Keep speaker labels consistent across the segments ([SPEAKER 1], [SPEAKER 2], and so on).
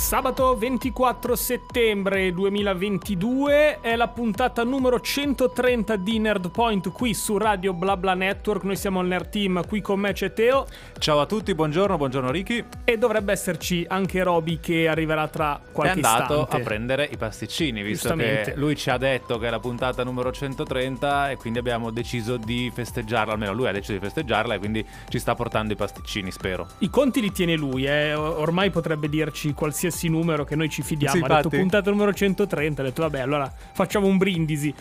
[SPEAKER 1] Sabato 24 settembre 2022 è la puntata numero 130 di Nerd Point qui su Radio BlaBla Network. Noi siamo il Nerd Team, qui con me c'è Teo.
[SPEAKER 2] Ciao a tutti, buongiorno, buongiorno Ricky.
[SPEAKER 1] E dovrebbe esserci anche Roby che arriverà tra qualche
[SPEAKER 2] istante. È andato
[SPEAKER 1] istante.
[SPEAKER 2] a prendere i pasticcini, visto che lui ci ha detto che è la puntata numero 130 e quindi abbiamo deciso di festeggiarla, almeno lui ha deciso di festeggiarla e quindi ci sta portando i pasticcini, spero.
[SPEAKER 1] I conti li tiene lui, eh. ormai potrebbe dirci qualsiasi qualsiasi numero che noi ci fidiamo.
[SPEAKER 2] Sì,
[SPEAKER 1] ha detto puntata numero 130. Ha detto vabbè, allora facciamo un brindisi.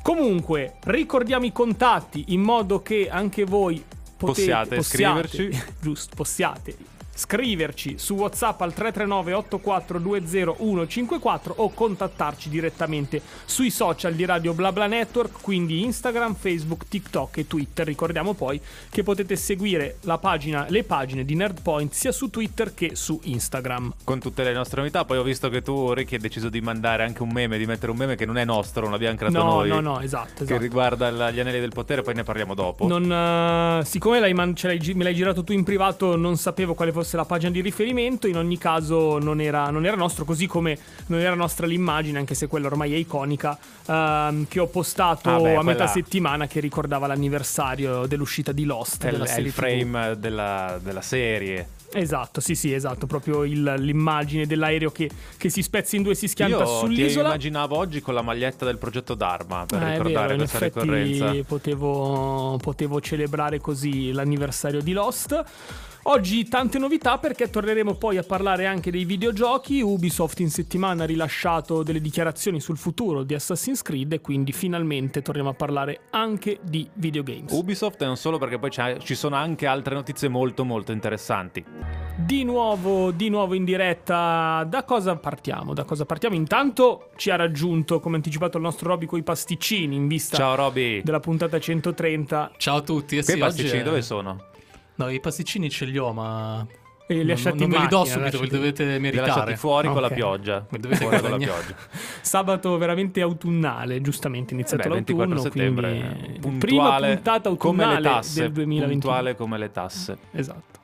[SPEAKER 1] Comunque, ricordiamo i contatti in modo che anche voi
[SPEAKER 2] potete, possiate, possiate scriverci.
[SPEAKER 1] Giusto, possiate scriverci su WhatsApp al 339 8420 154 o contattarci direttamente sui social di Radio BlaBla Network, quindi Instagram, Facebook, TikTok e Twitter. Ricordiamo poi che potete seguire pagina, le pagine di Nerdpoint sia su Twitter che su Instagram.
[SPEAKER 2] Con tutte le nostre novità, poi ho visto che tu, Ricky, hai deciso di mandare anche un meme, di mettere un meme che non è nostro, non l'abbiamo creato
[SPEAKER 1] no,
[SPEAKER 2] noi.
[SPEAKER 1] No, no, esatto, esatto.
[SPEAKER 2] Che riguarda gli anelli del potere, poi ne parliamo dopo.
[SPEAKER 1] Non, uh, siccome man- l'hai, me l'hai girato tu in privato, non sapevo quale fosse fosse la pagina di riferimento, in ogni caso non era, non era nostro, così come non era nostra l'immagine, anche se quella ormai è iconica, ehm, che ho postato ah beh, a metà settimana che ricordava l'anniversario dell'uscita di Lost.
[SPEAKER 2] È,
[SPEAKER 1] della
[SPEAKER 2] è il frame della, della serie.
[SPEAKER 1] Esatto, sì, sì, esatto. Proprio il, l'immagine dell'aereo che, che, si spezza in due e si schianta
[SPEAKER 2] Io
[SPEAKER 1] sull'isola.
[SPEAKER 2] Io immaginavo oggi con la maglietta del progetto Dharma per
[SPEAKER 1] ah,
[SPEAKER 2] ricordare
[SPEAKER 1] vero,
[SPEAKER 2] questa ricorrenza.
[SPEAKER 1] Potevo, potevo celebrare così l'anniversario di Lost. Oggi tante novità perché torneremo poi a parlare anche dei videogiochi. Ubisoft in settimana ha rilasciato delle dichiarazioni sul futuro di Assassin's Creed e quindi finalmente torniamo a parlare anche di videogames.
[SPEAKER 2] Ubisoft e non solo perché poi ci sono anche altre notizie molto molto interessanti.
[SPEAKER 1] Di nuovo, di nuovo in diretta, da cosa partiamo? Da cosa partiamo? Intanto ci ha raggiunto, come anticipato il nostro Roby, con i pasticcini in vista
[SPEAKER 2] Ciao, Roby.
[SPEAKER 1] della puntata 130.
[SPEAKER 3] Ciao a tutti.
[SPEAKER 2] Eh sì, pasticcini è... dove sono?
[SPEAKER 3] No, i pasticcini ce li ho, ma
[SPEAKER 1] e li lasciati
[SPEAKER 3] non,
[SPEAKER 1] non
[SPEAKER 3] ve li do subito, ve li dovete meritare.
[SPEAKER 2] Li lasciati fuori okay. con la pioggia.
[SPEAKER 3] dovete fuori con la
[SPEAKER 2] pioggia.
[SPEAKER 1] Sabato veramente autunnale, giustamente iniziato
[SPEAKER 2] eh beh,
[SPEAKER 1] l'autunno,
[SPEAKER 2] settembre.
[SPEAKER 1] Puntuale, prima puntata autunnale
[SPEAKER 2] come le tasse,
[SPEAKER 1] del 2020.
[SPEAKER 2] Puntuale come le tasse.
[SPEAKER 1] Esatto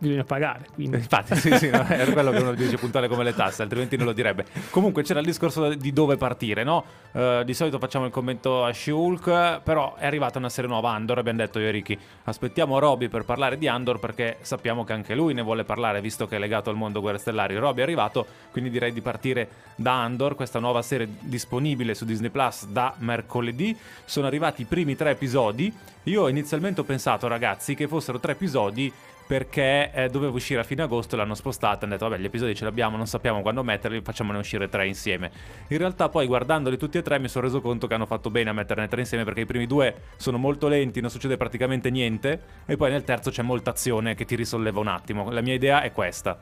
[SPEAKER 1] bisogna pagare. Quindi.
[SPEAKER 2] Infatti, sì, sì, no, è quello che uno dice puntuale come le tasse, altrimenti non lo direbbe. Comunque c'era il discorso di dove partire, no? Uh, di solito facciamo il commento a Shulk, però è arrivata una serie nuova Andor, abbiamo detto io e Ricky, aspettiamo Roby per parlare di Andor perché sappiamo che anche lui ne vuole parlare visto che è legato al mondo Guerre Stellari. Roby è arrivato, quindi direi di partire da Andor, questa nuova serie disponibile su Disney Plus da mercoledì. Sono arrivati i primi tre episodi. Io inizialmente ho pensato, ragazzi, che fossero tre episodi perché eh, doveva uscire a fine agosto l'hanno spostata hanno detto vabbè gli episodi ce li abbiamo non sappiamo quando metterli facciamone uscire tre insieme. In realtà poi guardandoli tutti e tre mi sono reso conto che hanno fatto bene a metterne tre insieme perché i primi due sono molto lenti non succede praticamente niente e poi nel terzo c'è molta azione che ti risolleva un attimo. La mia idea è questa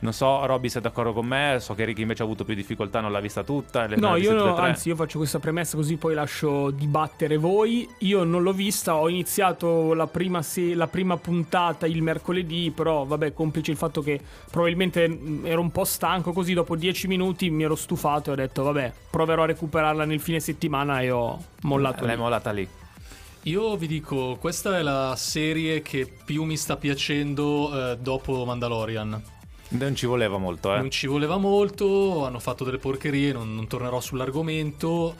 [SPEAKER 2] non so, Robby, sei d'accordo con me? So che Ricky invece ha avuto più difficoltà, non l'ha vista tutta.
[SPEAKER 1] no, io no, anzi, io faccio questa premessa così poi lascio dibattere voi. Io non l'ho vista, ho iniziato la prima, se- la prima puntata il mercoledì, però vabbè, complice il fatto che probabilmente mm, ero un po' stanco, così dopo dieci minuti mi ero stufato e ho detto vabbè, proverò a recuperarla nel fine settimana e ho mollato.
[SPEAKER 2] L'hai mollata lì.
[SPEAKER 3] Io vi dico, questa è la serie che più mi sta piacendo eh, dopo Mandalorian.
[SPEAKER 2] Non ci voleva molto, eh.
[SPEAKER 3] Non ci voleva molto, hanno fatto delle porcherie, non, non tornerò sull'argomento.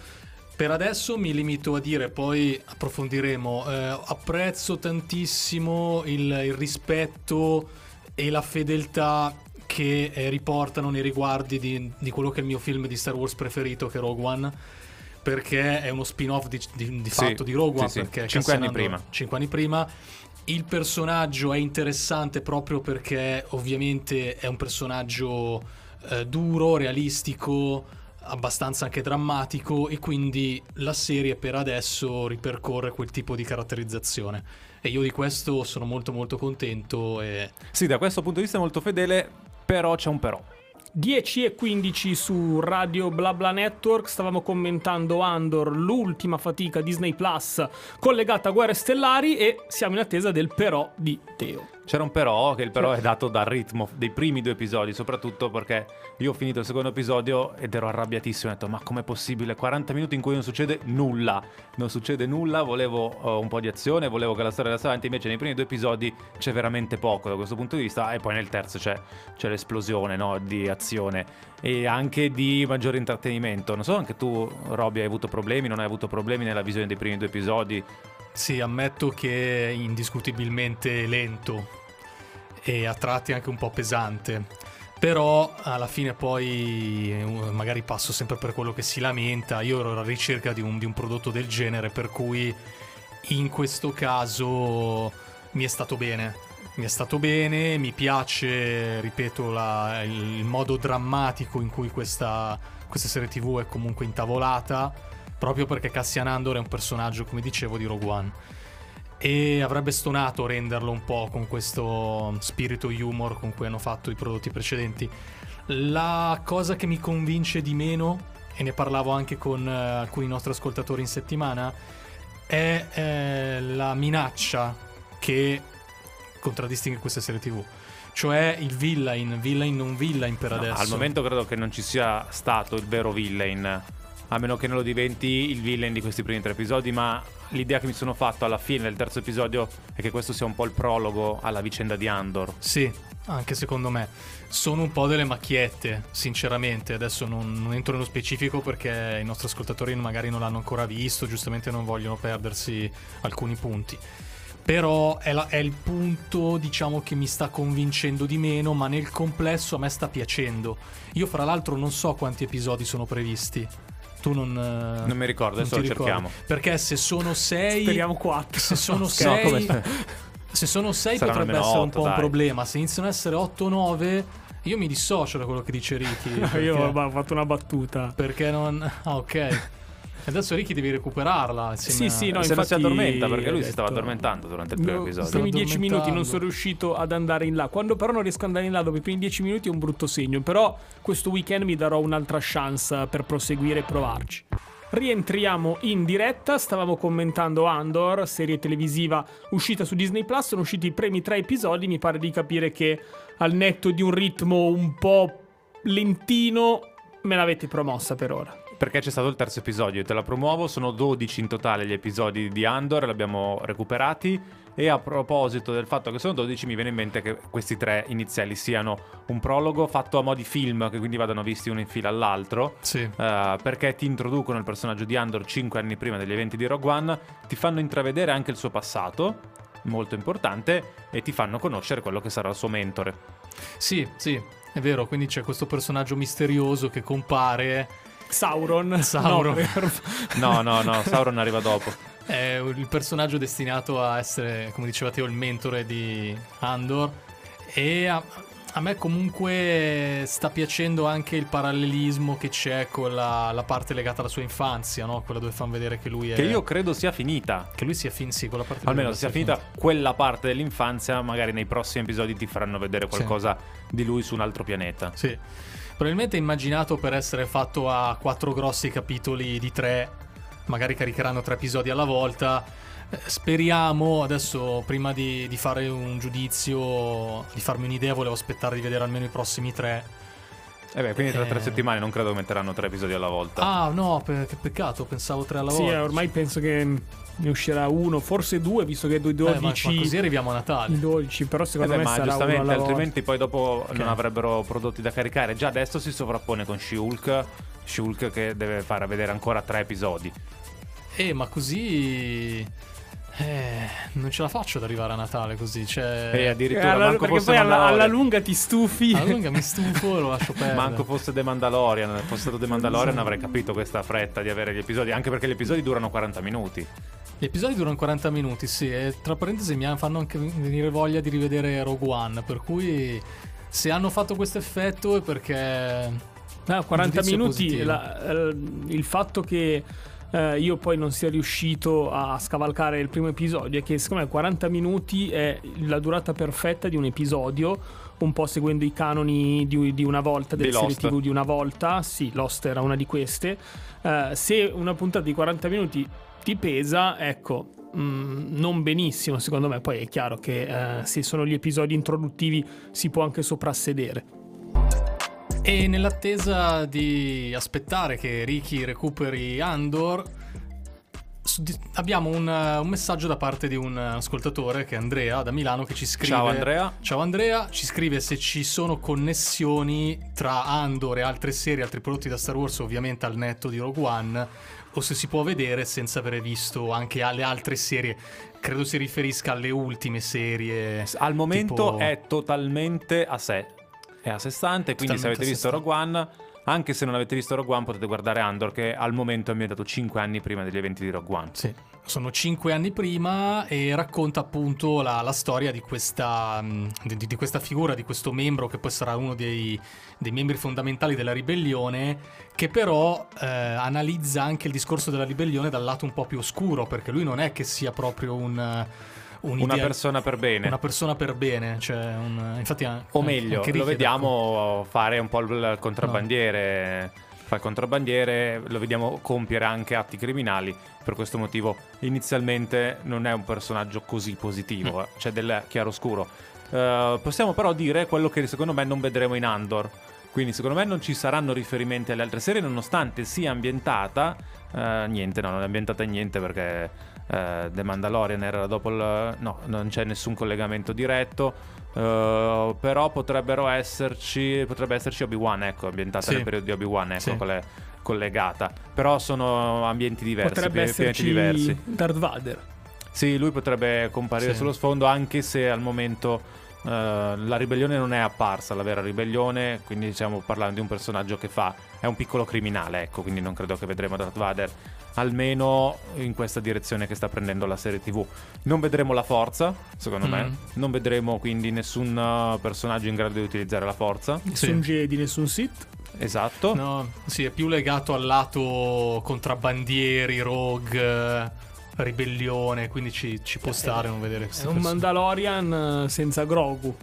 [SPEAKER 3] Per adesso mi limito a dire, poi approfondiremo. Eh, apprezzo tantissimo il, il, rispetto e la fedeltà che eh, riportano nei riguardi di, di, quello che è il mio film di Star Wars preferito, che è Rogue One. Perché è uno spin-off di, di, di fatto di Rogue One.
[SPEAKER 2] Sì,
[SPEAKER 3] perché
[SPEAKER 2] sì. Cinque anni prima.
[SPEAKER 3] Cinque anni prima il personaggio è interessante proprio perché ovviamente è un personaggio eh, duro, realistico, abbastanza anche drammatico e quindi la serie per adesso ripercorre quel tipo di caratterizzazione e io di questo sono molto molto contento e...
[SPEAKER 2] Sì, da questo punto di vista è molto fedele, però c'è un però.
[SPEAKER 1] 10 e 15 su Radio BlaBla Network stavamo commentando Andor, l'ultima fatica Disney Plus collegata a Guerre Stellari e siamo in attesa del però di Teo.
[SPEAKER 2] C'era un però, che il però è dato dal ritmo dei primi due episodi, soprattutto perché io ho finito il secondo episodio ed ero arrabbiatissimo. Ho detto, ma com'è possibile? 40 minuti in cui non succede nulla. Non succede nulla, volevo uh, un po' di azione, volevo che la storia andasse avanti. Invece nei primi due episodi c'è veramente poco da questo punto di vista. E poi nel terzo c'è, c'è l'esplosione no, di azione e anche di maggiore intrattenimento. Non so, anche tu, Robby, hai avuto problemi, non hai avuto problemi nella visione dei primi due episodi?
[SPEAKER 3] Sì, ammetto che è indiscutibilmente lento e a tratti anche un po' pesante. Però alla fine poi eh, magari passo sempre per quello che si lamenta. Io ero alla ricerca di un, di un prodotto del genere, per cui in questo caso mi è stato bene. Mi è stato bene, mi piace, ripeto, la, il modo drammatico in cui questa, questa serie TV è comunque intavolata, proprio perché Cassian Andor è un personaggio, come dicevo, di Rogue One e avrebbe stonato renderlo un po' con questo spirito humor con cui hanno fatto i prodotti precedenti. La cosa che mi convince di meno, e ne parlavo anche con uh, alcuni nostri ascoltatori in settimana, è eh, la minaccia che contraddistingue questa serie TV. Cioè il villain, villain non villain per
[SPEAKER 2] no,
[SPEAKER 3] adesso.
[SPEAKER 2] Al momento credo che non ci sia stato il vero villain a meno che non lo diventi il villain di questi primi tre episodi, ma l'idea che mi sono fatto alla fine del terzo episodio è che questo sia un po' il prologo alla vicenda di Andor.
[SPEAKER 3] Sì, anche secondo me. Sono un po' delle macchiette, sinceramente. Adesso non, non, entro nello specifico perché i nostri ascoltatori magari non l'hanno ancora visto, giustamente non vogliono perdersi alcuni punti. Però è, la, è il punto, diciamo, che mi sta convincendo di meno, ma nel complesso a me sta piacendo. Io, fra l'altro, non so quanti episodi sono previsti tu non,
[SPEAKER 2] eh, non mi ricordo, adesso lo cerchiamo.
[SPEAKER 3] Perché se sono sei.
[SPEAKER 1] Speriamo quattro.
[SPEAKER 3] Se sono sei. No, se sono sei potrebbe essere 8, un po' dai. un problema. Se iniziano ad essere 8 o 9. Io mi dissocio da quello che dice Ricky.
[SPEAKER 1] io ho fatto una battuta.
[SPEAKER 3] Perché non. Ah, ok. Adesso Ricky devi recuperarla.
[SPEAKER 1] Sì, a... sì, no,
[SPEAKER 2] se non si addormenta perché lui si stava addormentando durante il primo no, episodio. I
[SPEAKER 1] primi dieci minuti non sono riuscito ad andare in là. Quando però non riesco ad andare in là dopo i primi dieci minuti è un brutto segno. Però questo weekend mi darò un'altra chance per proseguire e provarci. Rientriamo in diretta, stavamo commentando Andor, serie televisiva uscita su Disney Plus, sono usciti i primi tre episodi, mi pare di capire che al netto di un ritmo un po' lentino me l'avete promossa per ora
[SPEAKER 2] perché c'è stato il terzo episodio, te la promuovo, sono 12 in totale gli episodi di Andor, li abbiamo recuperati e a proposito del fatto che sono 12 mi viene in mente che questi tre iniziali siano un prologo fatto a mo' di film che quindi vadano visti uno in fila all'altro
[SPEAKER 3] sì. uh,
[SPEAKER 2] perché ti introducono il personaggio di Andor 5 anni prima degli eventi di Rogue One, ti fanno intravedere anche il suo passato molto importante e ti fanno conoscere quello che sarà il suo mentore.
[SPEAKER 3] Sì, sì, è vero, quindi c'è questo personaggio misterioso che compare
[SPEAKER 1] Sauron.
[SPEAKER 3] Sauron.
[SPEAKER 2] No, no, no, Sauron arriva dopo.
[SPEAKER 3] È il personaggio destinato a essere, come diceva Teo, il mentore di Andor. E a, a me comunque sta piacendo anche il parallelismo che c'è con la, la parte legata alla sua infanzia, no? Quella dove fanno vedere che lui è...
[SPEAKER 2] Che io credo sia finita.
[SPEAKER 3] Che lui sia fin, sì, quella parte
[SPEAKER 2] Almeno sia finita, finita quella parte dell'infanzia, magari nei prossimi episodi ti faranno vedere qualcosa sì. di lui su un altro pianeta.
[SPEAKER 3] Sì. Probabilmente immaginato per essere fatto a quattro grossi capitoli di tre, magari caricheranno tre episodi alla volta. Speriamo, adesso prima di, di fare un giudizio, di farmi un'idea, volevo aspettare di vedere almeno i prossimi tre.
[SPEAKER 2] Eh beh, quindi tra tre eh... settimane non credo metteranno tre episodi alla volta.
[SPEAKER 3] Ah, no, pe- che peccato, pensavo tre alla volta.
[SPEAKER 1] Sì, ormai penso che ne uscirà uno, forse due, visto che 12. Eh, ma, ma
[SPEAKER 3] così arriviamo a Natale.
[SPEAKER 1] 12, però secondo
[SPEAKER 2] eh
[SPEAKER 1] beh,
[SPEAKER 2] me
[SPEAKER 1] ma
[SPEAKER 2] sarà giustamente,
[SPEAKER 1] altrimenti
[SPEAKER 2] poi dopo okay. non avrebbero prodotti da caricare. Già adesso si sovrappone con Shulk. Shulk che deve fare vedere ancora tre episodi.
[SPEAKER 3] Eh, ma così eh, non ce la faccio ad arrivare a Natale così. Cioè...
[SPEAKER 2] E addirittura alla,
[SPEAKER 1] perché poi alla, alla, lunga ti stufi.
[SPEAKER 3] Alla lunga mi stufo e lo lascio perdere.
[SPEAKER 2] Manco fosse The Mandalorian. Fosse stato The Mandalorian avrei capito questa fretta di avere gli episodi. Anche perché gli episodi durano 40 minuti.
[SPEAKER 3] Gli episodi durano 40 minuti, sì. E tra parentesi mi fanno anche venire voglia di rivedere Rogue One. Per cui se hanno fatto questo effetto è perché.
[SPEAKER 1] No, 40 minuti. La, il fatto che eh, io poi non sia riuscito a scavalcare il primo episodio è che secondo me 40 minuti è la durata perfetta di un episodio un po' seguendo i canoni di, di una volta delle serie tv di una volta sì Lost era una di queste uh, se una puntata di 40 minuti ti pesa, ecco, mm, non benissimo secondo me, poi è chiaro che eh, se sono gli episodi introduttivi si può anche soprassedere.
[SPEAKER 3] E nell'attesa di aspettare che Ricky recuperi Andor, abbiamo un, un messaggio da parte di un ascoltatore che è Andrea da Milano che ci scrive
[SPEAKER 2] Ciao, Andrea.
[SPEAKER 3] Ciao Andrea, ci scrive se ci sono connessioni tra Andor e altre serie, altri prodotti da Star Wars, ovviamente al netto di Rogue One, o se si può vedere senza aver visto anche alle altre serie. Credo si riferisca alle ultime serie.
[SPEAKER 2] Al momento
[SPEAKER 3] tipo-
[SPEAKER 2] è totalmente a sé, è a sé stante, quindi se avete visto Rogue One, anche se non avete visto Rogue One potete guardare Andor che al momento è ambientato 5 anni prima degli eventi di Rogue One.
[SPEAKER 3] Sì, sono cinque anni prima e racconta appunto la, la storia di questa, di, di questa figura, di questo membro che poi sarà uno dei, dei membri fondamentali della ribellione, che però eh, analizza anche il discorso della ribellione dal lato un po' più oscuro, perché lui non è che sia proprio un... un
[SPEAKER 2] Una persona per bene.
[SPEAKER 3] Una persona per bene, cioè un- infatti
[SPEAKER 2] O meglio, lo vediamo fare un po' il contrabbandiere. Fa il contrabbandiere, lo vediamo compiere anche atti criminali. Per questo motivo, inizialmente non è un personaggio così positivo, eh, c'è del chiaroscuro. Eh, possiamo però dire quello che secondo me non vedremo in Andor. Quindi, secondo me, non ci saranno riferimenti alle altre serie, nonostante sia ambientata. eh, niente, no, non è ambientata in niente perché eh, The Mandalorian era dopo il. No, non c'è nessun collegamento diretto. eh, però potrebbero esserci. Potrebbe esserci Obi-Wan, ecco, ambientata
[SPEAKER 3] Sì.
[SPEAKER 2] nel periodo di Obi-Wan, ecco,
[SPEAKER 3] Sì.
[SPEAKER 2] con le- collegata. Però sono ambienti diversi,
[SPEAKER 1] Potrebbe
[SPEAKER 2] pi-
[SPEAKER 1] esserci
[SPEAKER 2] diversi.
[SPEAKER 1] Darth Vader.
[SPEAKER 2] Sì, lui potrebbe comparire
[SPEAKER 3] Sì.
[SPEAKER 2] sullo sfondo, anche se al momento la ribellione non è apparsa, la vera ribellione, quindi stiamo parlando di un personaggio che fa, è un piccolo criminale, ecco, quindi non credo che vedremo Darth Vader, almeno in questa direzione che sta prendendo la serie TV. Non vedremo la forza, secondo
[SPEAKER 3] Mm.
[SPEAKER 2] me, non vedremo quindi nessun eh, personaggio in grado di utilizzare la forza,
[SPEAKER 1] Nessun Jedi, nessun Sith.
[SPEAKER 2] esatto.
[SPEAKER 3] No, sì, è più legato al lato contrabbandieri, rogue, ribellione, quindi ci, ci può stare non vedere
[SPEAKER 1] È
[SPEAKER 3] queste
[SPEAKER 1] un
[SPEAKER 3] persone.
[SPEAKER 1] Mandalorian eh, senza Grogu.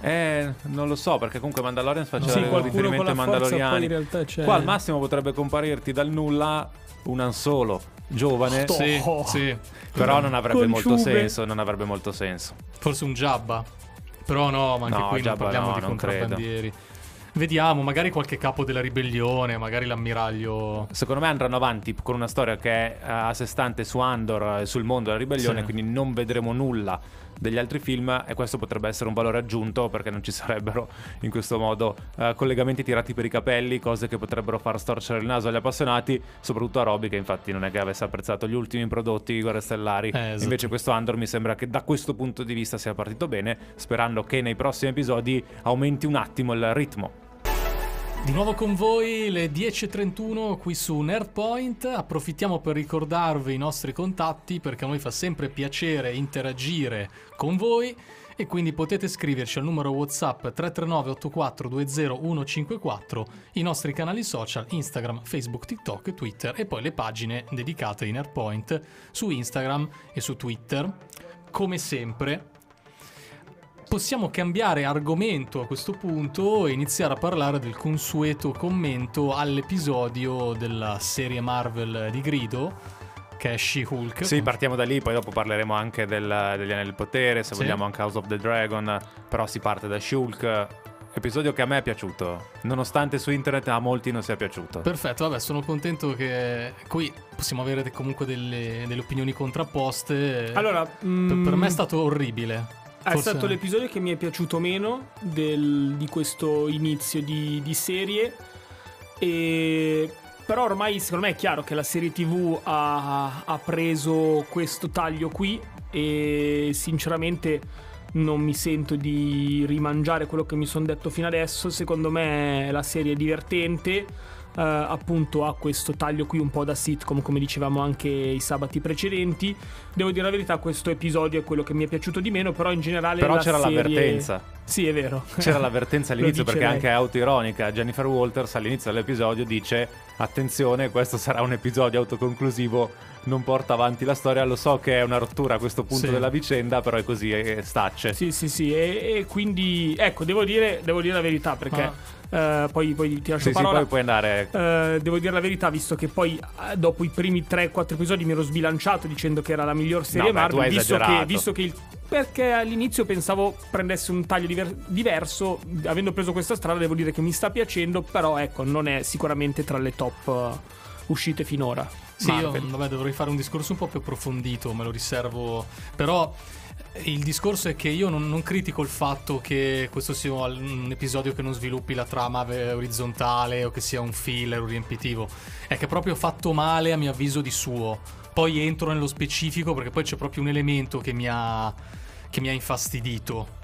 [SPEAKER 2] Eh, non lo so, perché comunque Mandalorian faceva
[SPEAKER 1] Sì,
[SPEAKER 2] riferimento ai Mandaloriani.
[SPEAKER 1] realtà c'è...
[SPEAKER 2] Qua al massimo potrebbe comparirti dal nulla un Han Solo giovane,
[SPEAKER 3] Sì, sì.
[SPEAKER 2] però non avrebbe molto senso, non avrebbe molto senso.
[SPEAKER 3] Forse un Jabba. Però no, ma anche
[SPEAKER 2] No,
[SPEAKER 3] qui non
[SPEAKER 2] Jabba
[SPEAKER 3] parliamo
[SPEAKER 2] no,
[SPEAKER 3] di
[SPEAKER 2] non credo.
[SPEAKER 3] Vediamo, magari qualche capo della ribellione, magari l'ammiraglio.
[SPEAKER 2] Secondo me andranno avanti con una storia che è eh, a sé stante su Andor e sul mondo della ribellione,
[SPEAKER 3] Sì.
[SPEAKER 2] quindi non vedremo nulla degli altri film e questo potrebbe essere un valore aggiunto perché non ci sarebbero in questo modo eh, collegamenti tirati per i capelli, cose che potrebbero far storcere il naso agli appassionati, soprattutto a Robby che infatti non è che avesse apprezzato gli ultimi prodotti di Guerre Stellari.
[SPEAKER 3] Eh, esatto.
[SPEAKER 2] Invece questo Andor mi sembra che da questo punto di vista sia partito bene, sperando che nei prossimi episodi aumenti un attimo il ritmo.
[SPEAKER 3] Di nuovo con voi le 10.31 qui su Nerdpoint. Approfittiamo per ricordarvi i nostri contatti perché a noi fa sempre piacere interagire con voi e quindi potete scriverci al numero WhatsApp 339 8420 154, i nostri canali social Instagram, Facebook, TikTok Twitter e poi le pagine dedicate ai Nerdpoint su Instagram e su Twitter. Come sempre, Possiamo cambiare argomento a questo punto e iniziare a parlare del consueto commento all'episodio della serie Marvel di Grido, che è She-Hulk.
[SPEAKER 2] Sì, partiamo da lì, poi dopo parleremo anche del- degli Anelli del Potere, se
[SPEAKER 3] Sì.
[SPEAKER 2] vogliamo anche House of the Dragon, però si parte da Shulk, episodio che a me è piaciuto, nonostante su internet a molti non sia piaciuto.
[SPEAKER 3] Perfetto, vabbè, sono contento che qui possiamo avere comunque delle, delle opinioni contrapposte.
[SPEAKER 1] Allora,
[SPEAKER 3] per,
[SPEAKER 1] mm,
[SPEAKER 3] per me è stato orribile.
[SPEAKER 1] È
[SPEAKER 3] Forse-
[SPEAKER 1] stato l'episodio che mi è piaciuto meno del- di questo inizio di, di serie. E, però ormai secondo me è chiaro che la serie TV ha, ha preso questo taglio qui e sinceramente non mi sento di rimangiare quello che mi sono detto fino adesso. Secondo me la serie è divertente. Eh, appunto ha questo taglio qui un po' da sitcom come dicevamo anche i sabati precedenti devo dire la verità questo episodio è quello che mi è piaciuto di meno però in generale
[SPEAKER 2] Però
[SPEAKER 1] la
[SPEAKER 2] c'era
[SPEAKER 1] serie-
[SPEAKER 2] l'avvertenza.
[SPEAKER 1] sì è vero
[SPEAKER 2] C'era l'avvertenza all'inizio perché
[SPEAKER 1] lei.
[SPEAKER 2] anche è autoironica. Jennifer Walters all'inizio dell'episodio dice attenzione, questo sarà un episodio autoconclusivo, non porta avanti la storia, lo so che è una rottura a questo punto
[SPEAKER 3] Sì.
[SPEAKER 2] della vicenda, però è così, e stacce.
[SPEAKER 1] Sì, sì, sì, e, e quindi ecco, devo dire, devo dire la verità perché
[SPEAKER 3] Ah.
[SPEAKER 1] Eh, poi, poi ti lascio
[SPEAKER 2] Sì, sì,
[SPEAKER 1] parola.
[SPEAKER 2] poi puoi andare.
[SPEAKER 1] Eh, devo dire la verità, visto che poi eh, dopo i primi 3-4 episodi mi ero sbilanciato dicendo che era la miglior serie
[SPEAKER 2] No,
[SPEAKER 1] Marvel, visto che, visto che il- perché all'inizio pensavo prendesse un taglio diver- diverso, avendo preso questa strada devo dire che mi sta piacendo, però ecco, non è sicuramente tra le top eh, uscite finora.
[SPEAKER 3] Sì, io vabbè, dovrei fare un discorso un po' più approfondito, me lo riservo. Però eh, il discorso è che io non, non critico il fatto che questo sia un episodio che non sviluppi la trama eh, orizzontale o che sia un filler o riempitivo. È che è proprio fatto male a mio avviso di suo. Poi entro nello specifico perché poi c'è proprio un elemento che mi ha, che mi ha infastidito.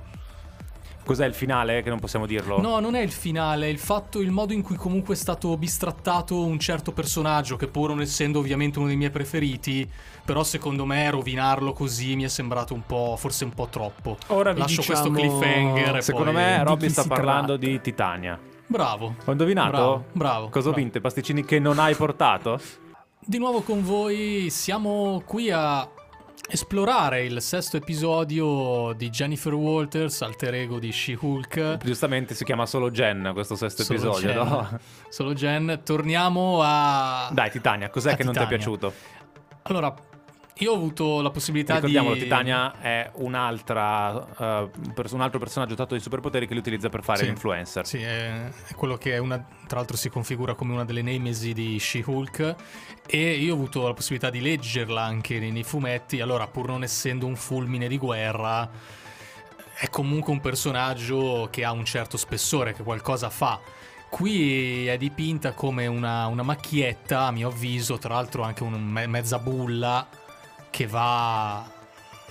[SPEAKER 2] Cos'è il finale? Che non possiamo dirlo.
[SPEAKER 3] No, non è il finale, è il fatto, il modo in cui comunque è stato bistrattato un certo personaggio, che pur non essendo ovviamente uno dei miei preferiti, però secondo me rovinarlo così mi è sembrato un po', forse un po' troppo.
[SPEAKER 1] Ora vi
[SPEAKER 3] Lascio
[SPEAKER 1] diciamo-
[SPEAKER 3] questo cliffhanger.
[SPEAKER 2] Secondo
[SPEAKER 3] poi-
[SPEAKER 2] me Robby sta parlando
[SPEAKER 1] tratta.
[SPEAKER 2] di Titania.
[SPEAKER 3] Bravo.
[SPEAKER 2] Ho indovinato?
[SPEAKER 3] Bravo, bravo,
[SPEAKER 2] Cosa ho vinto? I pasticcini che non hai portato?
[SPEAKER 3] Di nuovo con voi, siamo qui a esplorare il sesto episodio di Jennifer Walters, alter ego di She-Hulk.
[SPEAKER 2] Giustamente si chiama solo Jen questo sesto
[SPEAKER 3] Solo
[SPEAKER 2] episodio,
[SPEAKER 3] Jen.
[SPEAKER 2] no?
[SPEAKER 3] Solo Gen. Torniamo a...
[SPEAKER 2] Dai, Titania, cos'è
[SPEAKER 3] A
[SPEAKER 2] che non ti è
[SPEAKER 3] Titania.
[SPEAKER 2] piaciuto?
[SPEAKER 3] Allora, io ho avuto la possibilità
[SPEAKER 2] Ricordiamolo,
[SPEAKER 3] di...
[SPEAKER 2] Titania è un'altra, pers- un altro personaggio dotato di superpoteri che lui utilizza per fare
[SPEAKER 3] Sì.
[SPEAKER 2] l'influencer.
[SPEAKER 3] Sì, è, è quello che è una, tra l'altro si configura come una delle nemesi di She-Hulk e io ho avuto la possibilità di leggerla anche nei, nei fumetti, allora pur non essendo un fulmine di guerra è comunque un personaggio che ha un certo spessore, che qualcosa fa. Qui è dipinta come una, una macchietta, a mio avviso, tra l'altro anche una me- mezza bulla che va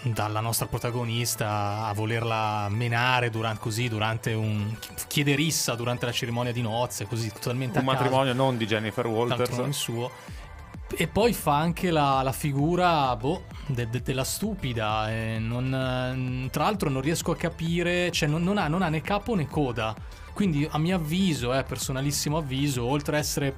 [SPEAKER 3] dalla nostra protagonista a volerla menare durante, così durante un chiederissa durante la cerimonia di nozze, così totalmente
[SPEAKER 2] Un
[SPEAKER 3] a caso
[SPEAKER 2] matrimonio non di Jennifer
[SPEAKER 3] tanto non il
[SPEAKER 2] Walters.
[SPEAKER 3] suo. E poi fa anche la, la figura boh, de- de- della stupida. e non- tra l'altro non riesco a capire, cioè non, non ha, non ha né capo né coda. Quindi a mio avviso, eh, personalissimo avviso, oltre a essere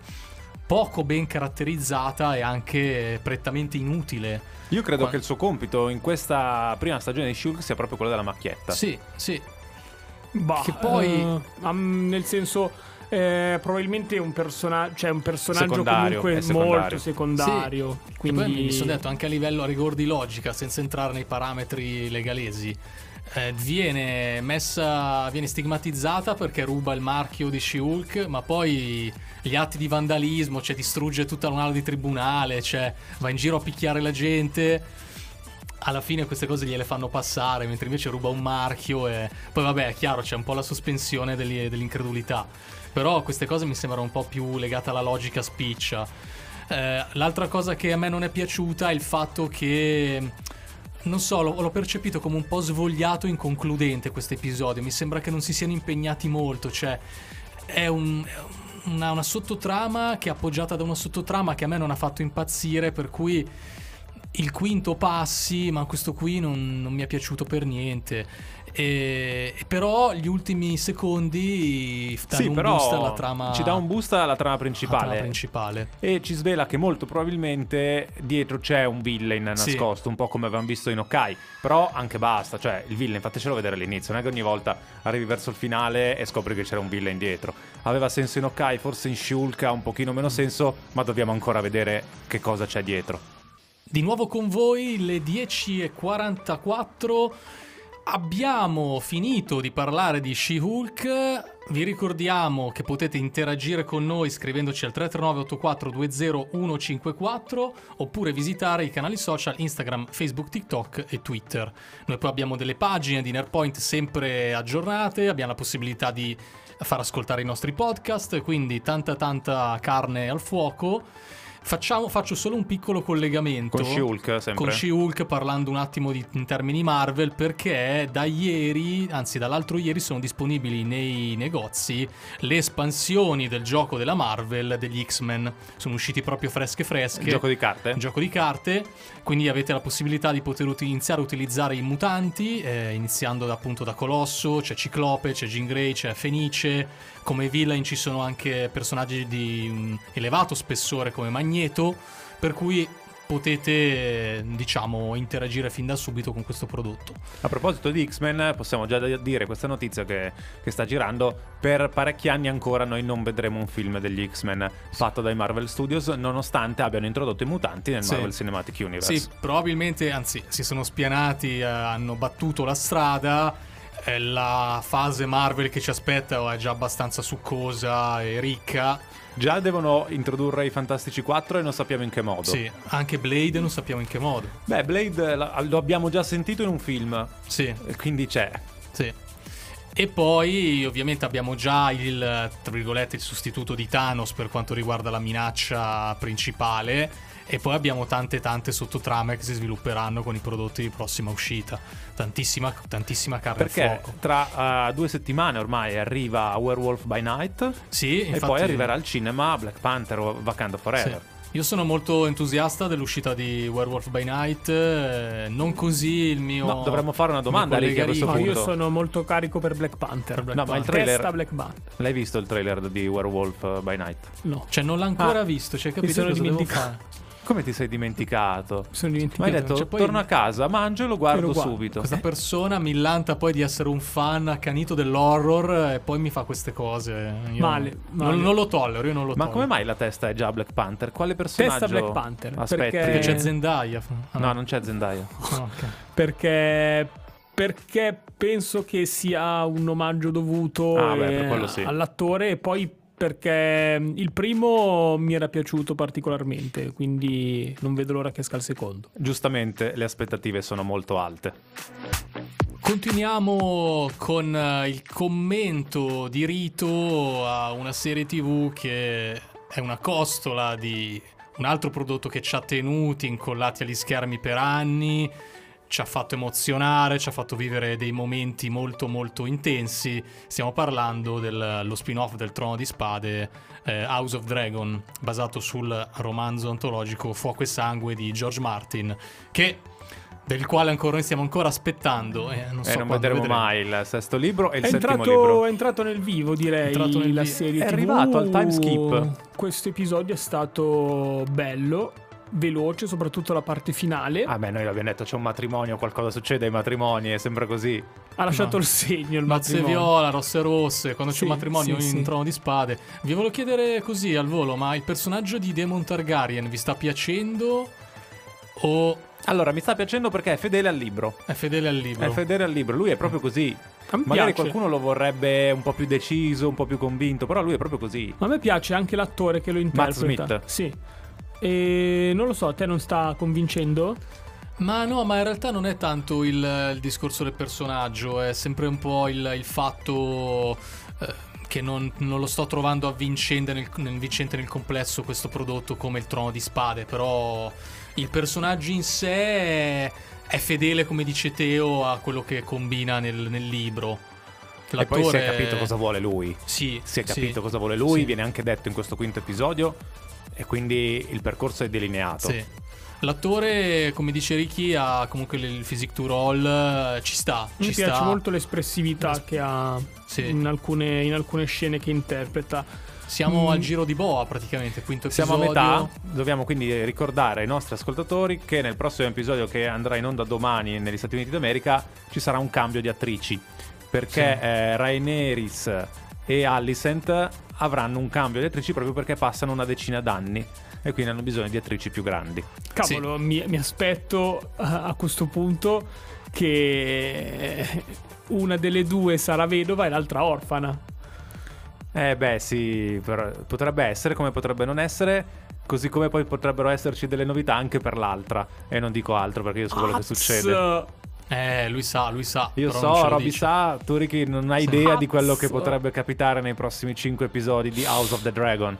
[SPEAKER 3] poco ben caratterizzata è anche prettamente inutile.
[SPEAKER 2] Io credo
[SPEAKER 3] Qua-
[SPEAKER 2] che il suo compito in questa prima stagione di Shulk sia proprio quello della macchietta.
[SPEAKER 3] Sì, sì.
[SPEAKER 1] Bah,
[SPEAKER 3] Che poi-
[SPEAKER 1] eh, am- nel senso eh, probabilmente un, persona- cioè un personaggio
[SPEAKER 2] Secondario,
[SPEAKER 1] comunque
[SPEAKER 2] è secondario.
[SPEAKER 1] molto secondario.
[SPEAKER 3] Sì.
[SPEAKER 1] Quindi
[SPEAKER 3] E poi mi sono detto anche a livello a rigor di logica, senza entrare nei parametri legalesi. Eh, viene messa, viene stigmatizzata perché ruba il marchio di She-Hulk, ma poi gli atti di vandalismo, cioè distrugge tutta un'ala di tribunale, cioè va in giro a picchiare la gente. Alla fine queste cose gliele fanno passare, mentre invece ruba un marchio e poi vabbè, è chiaro, c'è un po' la sospensione degli- dell'incredulità. Però queste cose mi sembrano un po' più legate alla logica spiccia. Eh, l'altra cosa che a me non è piaciuta è il fatto che. Non so, l'ho, l'ho percepito come un po' svogliato e inconcludente questo episodio. Mi sembra che non si siano impegnati molto. Cioè, è un- una, una sottotrama che è appoggiata da una sottotrama che a me non ha fatto impazzire. Per cui il quinto passi, ma questo qui non, non mi è piaciuto per niente. E, però gli ultimi secondi danno
[SPEAKER 2] Sì,
[SPEAKER 3] un boost alla trama.
[SPEAKER 2] ci dà un boost alla trama principale.
[SPEAKER 3] trama principale.
[SPEAKER 2] E ci svela che molto probabilmente dietro c'è un villain
[SPEAKER 3] Sì.
[SPEAKER 2] nascosto, un po' come avevamo visto in Okai. Però anche basta, cioè il villain, fatecelo vedere all'inizio, non è che ogni volta arrivi verso il finale e scopri che c'era un villain dietro. Aveva senso in Okai, forse in Shulk ha un pochino meno senso, ma dobbiamo ancora vedere che cosa c'è dietro.
[SPEAKER 3] Di nuovo con voi le 10.44. Abbiamo finito di parlare di She-Hulk. Vi ricordiamo che potete interagire con noi scrivendoci al 339-8420-154 oppure visitare i canali social Instagram, Facebook, TikTok e Twitter. Noi poi abbiamo delle pagine di Nerpoint sempre aggiornate, abbiamo la possibilità di far ascoltare i nostri podcast, quindi tanta tanta carne al fuoco. Facciamo, faccio solo un piccolo collegamento
[SPEAKER 2] Con She-Hulk sempre.
[SPEAKER 3] con She-Hulk parlando un attimo di- in termini Marvel perché da ieri, anzi dall'altro ieri sono disponibili nei negozi le espansioni del gioco della Marvel degli X-Men. Sono usciti proprio fresche fresche.
[SPEAKER 2] Gioco di carte?
[SPEAKER 3] Un gioco di carte, quindi avete la possibilità di poter iniziare a utilizzare i mutanti, eh, iniziando da, appunto da Colosso, c'è Ciclope, c'è Jean Grey, c'è Fenice, come villain ci sono anche personaggi di un elevato spessore come Magneto, per cui potete diciamo interagire fin da subito con questo prodotto.
[SPEAKER 2] A proposito di X-Men, possiamo già dire questa notizia che, che sta girando. Per parecchi anni ancora noi non vedremo un film degli X-Men fatto dai Marvel Studios, nonostante abbiano introdotto i mutanti nel
[SPEAKER 3] Sì.
[SPEAKER 2] Marvel Cinematic Universe.
[SPEAKER 3] Sì, probabilmente, anzi, si sono spianati, eh, hanno battuto la strada. Eh, La fase Marvel che ci aspetta è già abbastanza succosa e ricca.
[SPEAKER 2] Già devono introdurre i Fantastici 4 e non sappiamo in che modo.
[SPEAKER 3] Sì, anche Blade non sappiamo in che modo.
[SPEAKER 2] Beh, Blade la- lo abbiamo già sentito in un film,
[SPEAKER 3] Sì,
[SPEAKER 2] quindi c'è.
[SPEAKER 3] sì. E poi ovviamente abbiamo già il, tra virgolette, il sostituto di Thanos per quanto riguarda la minaccia principale. E poi abbiamo tante tante sottotrame che si svilupperanno con i prodotti di prossima uscita. Tantissima, tantissima carne
[SPEAKER 2] Perché
[SPEAKER 3] fuoco.
[SPEAKER 2] tra eh, due settimane ormai arriva Werewolf by Night
[SPEAKER 3] Sì,
[SPEAKER 2] e
[SPEAKER 3] infatti-
[SPEAKER 2] poi arriverà al cinema Black Panther o Wakanda
[SPEAKER 3] Sì.
[SPEAKER 2] Forever.
[SPEAKER 3] Io sono molto entusiasta dell'uscita di Werewolf by Night, eh, non così il mio...
[SPEAKER 2] No, dovremmo fare una domanda, Ricky, a questo
[SPEAKER 1] No, io sono molto carico per Black Panther.
[SPEAKER 3] Per Black
[SPEAKER 2] No, ma il
[SPEAKER 3] Panther.
[SPEAKER 2] trailer-
[SPEAKER 1] Testa Black Panther.
[SPEAKER 2] L'hai visto il trailer di Werewolf by Night?
[SPEAKER 1] No,
[SPEAKER 3] Cioè, non l'ha ancora
[SPEAKER 1] Ah,
[SPEAKER 3] visto, cioè, capito cosa devo
[SPEAKER 1] dimenticato.
[SPEAKER 3] fare?
[SPEAKER 2] Come ti sei dimenticato?
[SPEAKER 1] mi sono
[SPEAKER 2] Ma hai
[SPEAKER 1] dimenticato.
[SPEAKER 2] detto,
[SPEAKER 3] cioè, poi-
[SPEAKER 2] torno a casa, mangio e lo guardo,
[SPEAKER 1] lo guardo.
[SPEAKER 2] subito.
[SPEAKER 3] Questa persona millanta poi di essere un fan accanito dell'horror e poi mi fa queste cose. Io
[SPEAKER 1] Male,
[SPEAKER 3] non-
[SPEAKER 1] male.
[SPEAKER 3] Non, lo tollero, io non lo
[SPEAKER 2] Ma
[SPEAKER 3] tollero.
[SPEAKER 2] come mai la testa è già Black Panther? Quale personaggio?
[SPEAKER 1] Testa Black Panther,
[SPEAKER 2] Aspetti.
[SPEAKER 1] perché-
[SPEAKER 3] Perché c'è Zendaya. Ah,
[SPEAKER 2] No, non c'è Zendaya.
[SPEAKER 3] Ah, ok.
[SPEAKER 1] Perché, perché penso che sia un omaggio dovuto
[SPEAKER 2] Ah, beh,
[SPEAKER 1] eh,
[SPEAKER 2] sì.
[SPEAKER 1] all'attore e poi perché il primo mi era piaciuto particolarmente, quindi non vedo l'ora che esca il secondo.
[SPEAKER 2] Giustamente le aspettative sono molto alte.
[SPEAKER 3] Continuiamo con eh, il commento di Rito a una serie TV che è una costola di un altro prodotto che ci ha tenuti incollati agli schermi per anni, ci ha fatto emozionare, ci ha fatto vivere dei momenti molto molto intensi. Stiamo parlando dello spin-off del Trono di Spade eh, House of Dragon, basato sul romanzo antologico Fuoco e Sangue di George Martin, che del quale ancora noi stiamo ancora aspettando e non so
[SPEAKER 2] e non vedremo
[SPEAKER 3] vedremo.
[SPEAKER 2] mai il sesto libro e il
[SPEAKER 1] È
[SPEAKER 2] settimo
[SPEAKER 1] entrato,
[SPEAKER 2] libro.
[SPEAKER 1] è entrato nel vivo, direi,
[SPEAKER 3] È entrato nel
[SPEAKER 1] la
[SPEAKER 3] vivo.
[SPEAKER 1] serie
[SPEAKER 2] È
[SPEAKER 1] TV.
[SPEAKER 2] arrivato al time skip.
[SPEAKER 1] Questo episodio è stato bello, veloce, soprattutto la parte finale.
[SPEAKER 2] Ah beh, noi l'abbiamo detto, c'è un matrimonio, qualcosa succede ai matrimoni, è sempre così.
[SPEAKER 1] ha lasciato
[SPEAKER 3] no.
[SPEAKER 1] il segno il
[SPEAKER 3] Mazze
[SPEAKER 1] matrimonio.
[SPEAKER 3] viola, rosse rosse, quando c'è
[SPEAKER 1] Sì,
[SPEAKER 3] un matrimonio
[SPEAKER 1] sì,
[SPEAKER 3] in
[SPEAKER 1] sì.
[SPEAKER 3] trono di spade. Vi volevo chiedere così al volo, ma il personaggio di Demon Targaryen vi sta piacendo o
[SPEAKER 2] Allora, mi sta piacendo perché è fedele al libro.
[SPEAKER 3] è fedele al libro?
[SPEAKER 2] È fedele al libro, lui è proprio così. Magari
[SPEAKER 1] piace.
[SPEAKER 2] qualcuno lo vorrebbe un po' più deciso, un po' più convinto, però lui è proprio così.
[SPEAKER 1] Ma a me piace anche l'attore che lo interpreta.
[SPEAKER 2] Smith.
[SPEAKER 1] Sì. E non lo so, a te non sta convincendo?
[SPEAKER 3] Ma no, ma in realtà non è tanto il, il discorso del personaggio, è sempre un po' il, il fatto eh, che non, non lo sto trovando avvincente nel, nel, vincente nel complesso questo prodotto come il trono di spade, però il personaggio in sé è, è fedele, come dice Teo, a quello che combina nel, nel libro.
[SPEAKER 2] E poi si è capito cosa vuole lui.
[SPEAKER 3] Sì,
[SPEAKER 2] Si è
[SPEAKER 3] sì.
[SPEAKER 2] capito cosa vuole lui,
[SPEAKER 3] Sì.
[SPEAKER 2] viene anche detto in questo quinto episodio e quindi il percorso è delineato.
[SPEAKER 3] Sì. L'attore, come dice Ricky, ha comunque il physique to roll, eh, ci sta.
[SPEAKER 1] Mi
[SPEAKER 3] ci
[SPEAKER 1] piace
[SPEAKER 3] sta.
[SPEAKER 1] molto l'espressività che ha
[SPEAKER 3] Sì.
[SPEAKER 1] in, alcune, in alcune scene che interpreta.
[SPEAKER 3] Siamo
[SPEAKER 1] Mm.
[SPEAKER 3] al giro di boa praticamente, quinto
[SPEAKER 2] Siamo a
[SPEAKER 3] episodio.
[SPEAKER 2] metà, dobbiamo quindi ricordare ai nostri ascoltatori che nel prossimo episodio che andrà in onda domani negli Stati Uniti d'America ci sarà un cambio di attrici perché
[SPEAKER 3] Sì.
[SPEAKER 2] eh, Rhaenerys e Alicent avranno un cambio di attrici proprio perché passano una decina d'anni e quindi hanno bisogno di attrici più grandi.
[SPEAKER 1] Cavolo, mi, mi aspetto a questo punto che una delle due sarà vedova e l'altra orfana.
[SPEAKER 2] Eh beh sì, potrebbe essere come potrebbe non essere, così come poi potrebbero esserci delle novità anche per l'altra e non dico altro perché io so quello che succede.
[SPEAKER 3] Eh, lui sa, lui sa.
[SPEAKER 2] Io so, Robby
[SPEAKER 3] dice.
[SPEAKER 2] sa, tu Ricky non hai
[SPEAKER 3] Sì.
[SPEAKER 2] idea di quello che potrebbe capitare nei prossimi 5 episodi di House of the Dragon.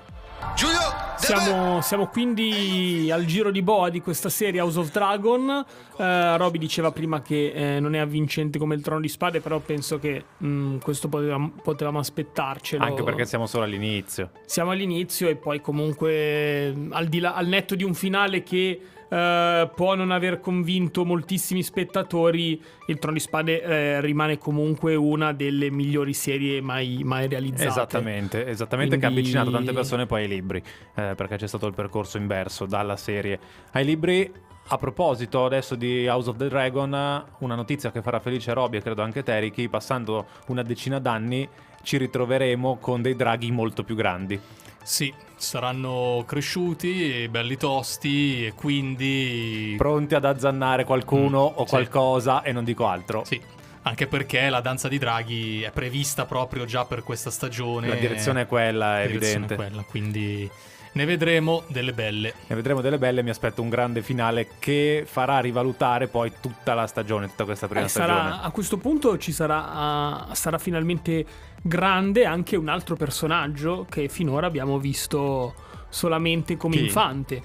[SPEAKER 4] Giulio,
[SPEAKER 1] Siamo, siamo quindi al giro di boa di questa serie House of Dragon. Eh, Roby diceva prima che eh, non è avvincente come il trono di spade, però penso che mm, questo potevamo, potevamo aspettarcelo.
[SPEAKER 2] Anche perché siamo solo all'inizio.
[SPEAKER 1] siamo all'inizio e poi comunque al, di là- al netto di un finale che eh, può non aver convinto moltissimi spettatori, il Trono di Spade eh, rimane comunque una delle migliori serie mai, mai realizzate.
[SPEAKER 2] Esattamente, esattamente che ha
[SPEAKER 1] Quindi-
[SPEAKER 2] avvicinato tante persone poi ai libri, eh, perché c'è stato il percorso inverso dalla serie ai libri. A proposito adesso di House of the Dragon, una notizia che farà felice Robby e credo anche Teriki, passando una decina d'anni ci ritroveremo con dei draghi molto più grandi.
[SPEAKER 3] Sì, saranno cresciuti, belli tosti e quindi...
[SPEAKER 2] Pronti ad azzannare qualcuno
[SPEAKER 3] Mm,
[SPEAKER 2] o
[SPEAKER 3] sì.
[SPEAKER 2] qualcosa e non dico altro.
[SPEAKER 3] Sì, anche perché la danza di draghi è prevista proprio già per questa stagione.
[SPEAKER 2] La direzione è quella, è
[SPEAKER 3] La direzione
[SPEAKER 2] evidente.
[SPEAKER 3] è quella, quindi ne vedremo delle belle.
[SPEAKER 2] Ne vedremo delle belle, mi aspetto un grande finale che farà rivalutare poi tutta la stagione, tutta questa prima
[SPEAKER 1] Eh,
[SPEAKER 2] stagione.
[SPEAKER 1] sarà, a questo punto ci sarà, ah, sarà finalmente grande anche un altro personaggio che finora abbiamo visto solamente come
[SPEAKER 2] Chi?
[SPEAKER 1] infante.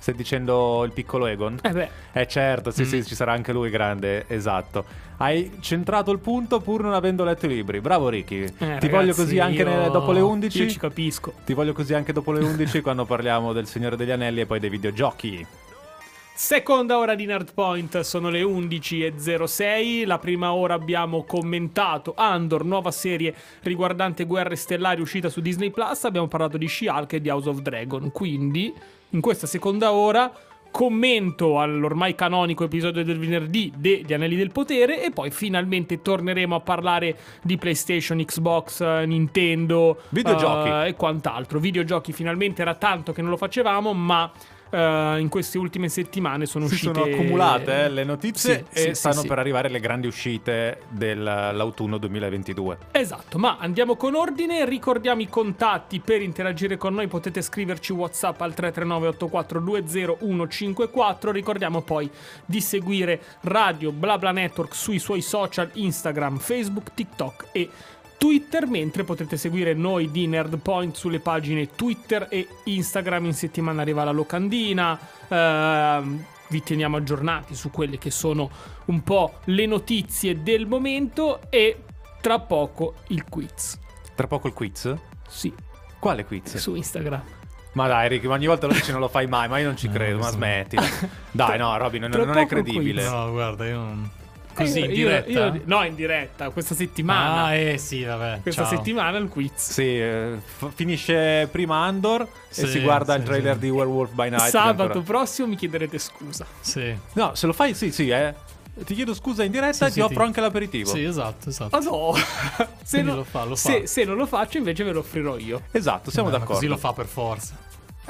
[SPEAKER 2] Stai dicendo il piccolo Egon?
[SPEAKER 1] Eh beh,
[SPEAKER 2] Eh certo, sì
[SPEAKER 3] Mm.
[SPEAKER 2] sì, ci sarà anche lui grande, esatto. Hai centrato il punto pur non avendo letto i libri. Bravo Ricky.
[SPEAKER 1] eh,
[SPEAKER 2] Ti
[SPEAKER 1] ragazzi,
[SPEAKER 2] voglio così anche
[SPEAKER 1] io-
[SPEAKER 2] ne- dopo le 11.
[SPEAKER 1] Io ci capisco.
[SPEAKER 2] Ti voglio così anche dopo le 11 quando parliamo del Signore degli Anelli e poi dei videogiochi.
[SPEAKER 1] Seconda ora di Nerd Point sono le 11.06. La prima ora abbiamo commentato Andor, nuova serie riguardante guerre stellari uscita su Disney Plus. Abbiamo parlato di She-Hulk e di House of Dragon. Quindi, in questa seconda ora, commento all'ormai canonico episodio del venerdì degli Anelli del Potere. E poi finalmente torneremo a parlare di PlayStation, Xbox, eh, Nintendo
[SPEAKER 2] Videogiochi.
[SPEAKER 1] eh, e quant'altro. Videogiochi finalmente era tanto che non lo facevamo, ma. Eh, in queste ultime settimane sono
[SPEAKER 2] Si
[SPEAKER 1] uscite
[SPEAKER 2] sono accumulate eh, le notizie
[SPEAKER 1] Sì,
[SPEAKER 2] e
[SPEAKER 1] sì,
[SPEAKER 2] stanno
[SPEAKER 1] sì,
[SPEAKER 2] per arrivare le grandi uscite dell'autunno 2022.
[SPEAKER 1] Esatto, ma andiamo con ordine, ricordiamo i contatti per interagire con noi, potete scriverci WhatsApp al 339 8420 154, ricordiamo poi di seguire Radio BlaBla Network sui suoi social Instagram, Facebook, TikTok e Twitter, mentre potete seguire noi di Nerdpoint sulle pagine Twitter e Instagram. In settimana arriva la locandina. ehm, vi teniamo aggiornati su quelle che sono un po' le notizie del momento e tra poco il quiz.
[SPEAKER 2] Tra poco il quiz?
[SPEAKER 1] Sì,
[SPEAKER 2] Quale quiz?
[SPEAKER 1] su Instagram.
[SPEAKER 2] Ma dai, Ricky, ma ogni volta lo dici non lo fai mai, ma io non ci
[SPEAKER 3] No,
[SPEAKER 2] credo, ma smetti. Dai, no, Robby, non, non è credibile.
[SPEAKER 1] quiz.
[SPEAKER 3] No, guarda, io non... Così,
[SPEAKER 1] Eh,
[SPEAKER 3] in
[SPEAKER 1] io-
[SPEAKER 3] diretta?
[SPEAKER 1] io- no, in diretta, questa settimana.
[SPEAKER 3] Ah, eh sì, vabbè.
[SPEAKER 1] questa
[SPEAKER 3] ciao.
[SPEAKER 1] settimana il quiz.
[SPEAKER 2] Sì, eh, f- finisce prima Andor e
[SPEAKER 3] Sì,
[SPEAKER 2] si guarda il
[SPEAKER 3] sì,
[SPEAKER 2] trailer
[SPEAKER 3] sì.
[SPEAKER 2] di Werewolf by Night.
[SPEAKER 1] Sabato
[SPEAKER 2] ancora-
[SPEAKER 1] prossimo mi chiederete scusa.
[SPEAKER 3] Sì.
[SPEAKER 2] No, se lo fai, sì, sì, eh. Ti chiedo scusa in diretta
[SPEAKER 3] Sì,
[SPEAKER 2] e ti
[SPEAKER 3] sì,
[SPEAKER 2] offro
[SPEAKER 3] ti-
[SPEAKER 2] anche l'aperitivo.
[SPEAKER 3] Sì, esatto, esatto.
[SPEAKER 1] Ah no! se,
[SPEAKER 3] Quindi
[SPEAKER 1] no-
[SPEAKER 3] lo fa, lo
[SPEAKER 1] se-
[SPEAKER 3] fa.
[SPEAKER 1] se non lo faccio invece ve lo offrirò io.
[SPEAKER 2] Esatto, siamo
[SPEAKER 3] ma
[SPEAKER 2] d'accordo.
[SPEAKER 3] Così lo fa per forza.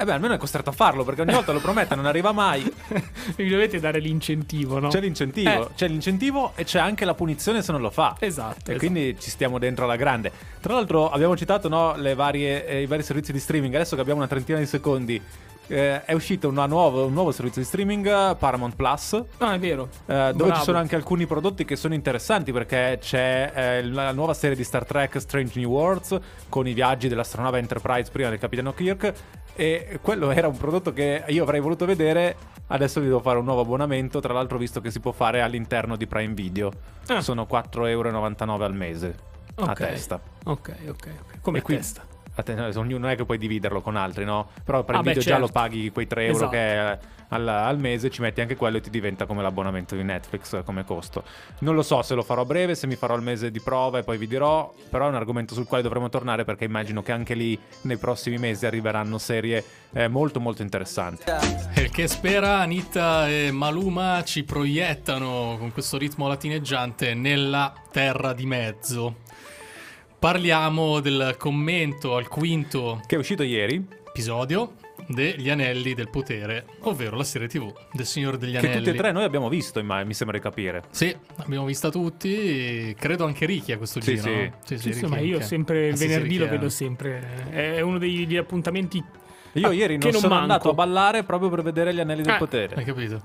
[SPEAKER 2] Eh beh, almeno è costretto a farlo perché ogni volta lo promette non arriva mai.
[SPEAKER 1] Mi dovete dare l'incentivo, no?
[SPEAKER 2] C'è l'incentivo,
[SPEAKER 1] Eh.
[SPEAKER 2] c'è l'incentivo e c'è anche la punizione se non lo fa.
[SPEAKER 1] Esatto.
[SPEAKER 2] E
[SPEAKER 1] esatto.
[SPEAKER 2] quindi ci stiamo dentro alla grande. Tra l'altro abbiamo citato no, le varie, eh, i vari servizi di streaming. Adesso che abbiamo una trentina di secondi, eh, è uscito una nuova- un nuovo servizio di streaming, Paramount Plus.
[SPEAKER 1] Ah, è vero.
[SPEAKER 2] eh, dove
[SPEAKER 1] Bravo.
[SPEAKER 2] ci sono anche alcuni prodotti che sono interessanti perché c'è eh, la nuova serie di Star Trek Strange New Worlds con i viaggi dell'astronave Enterprise prima del capitano Kirk e quello era un prodotto che io avrei voluto vedere adesso vi devo fare un nuovo abbonamento tra l'altro visto che si può fare all'interno di Prime Video
[SPEAKER 1] Ah.
[SPEAKER 2] sono 4,99€ al mese a
[SPEAKER 1] Ok.
[SPEAKER 2] testa
[SPEAKER 1] Ok, ok, ok. Come
[SPEAKER 2] E qui-
[SPEAKER 1] testa.
[SPEAKER 2] A te- ognuno non è che puoi dividerlo con altri, no? Però per
[SPEAKER 1] Ah,
[SPEAKER 2] il
[SPEAKER 1] beh,
[SPEAKER 2] video già lo
[SPEAKER 1] certo.
[SPEAKER 2] paghi quei 3 euro
[SPEAKER 1] Esatto.
[SPEAKER 2] che è al, al mese, ci metti anche quello e ti diventa come l'abbonamento di Netflix come costo. Non lo so se lo farò a breve, se mi farò il mese di prova e poi vi dirò, però è un argomento sul quale dovremo tornare perché immagino che anche lì nei prossimi mesi arriveranno serie eh, molto molto interessanti.
[SPEAKER 3] E il che spera Anita e Maluma ci proiettano con questo ritmo latineggiante nella terra di mezzo. Parliamo del commento al quinto
[SPEAKER 2] Che è uscito ieri,
[SPEAKER 3] episodio degli Anelli del Potere, ovvero la serie TV del Signore degli
[SPEAKER 2] che
[SPEAKER 3] Anelli.
[SPEAKER 2] tutti e tre noi abbiamo visto, mi sembra di capire.
[SPEAKER 3] Sì, l'abbiamo vista tutti, credo anche Ricky a questo
[SPEAKER 2] Sì,
[SPEAKER 3] giro.
[SPEAKER 2] sì.
[SPEAKER 3] sì,
[SPEAKER 1] Sì,
[SPEAKER 3] Ricky
[SPEAKER 1] ma io sempre il
[SPEAKER 3] Ah, sì, sì,
[SPEAKER 1] venerdì lo
[SPEAKER 3] Ricky,
[SPEAKER 1] vedo
[SPEAKER 3] eh.
[SPEAKER 1] sempre. È uno degli appuntamenti.
[SPEAKER 2] Io
[SPEAKER 1] Ah,
[SPEAKER 2] ieri
[SPEAKER 1] che
[SPEAKER 2] non
[SPEAKER 1] non
[SPEAKER 2] sono
[SPEAKER 1] manco.
[SPEAKER 2] andato a ballare proprio per vedere gli anelli del
[SPEAKER 1] Eh,
[SPEAKER 3] Hai
[SPEAKER 2] potere.
[SPEAKER 3] capito?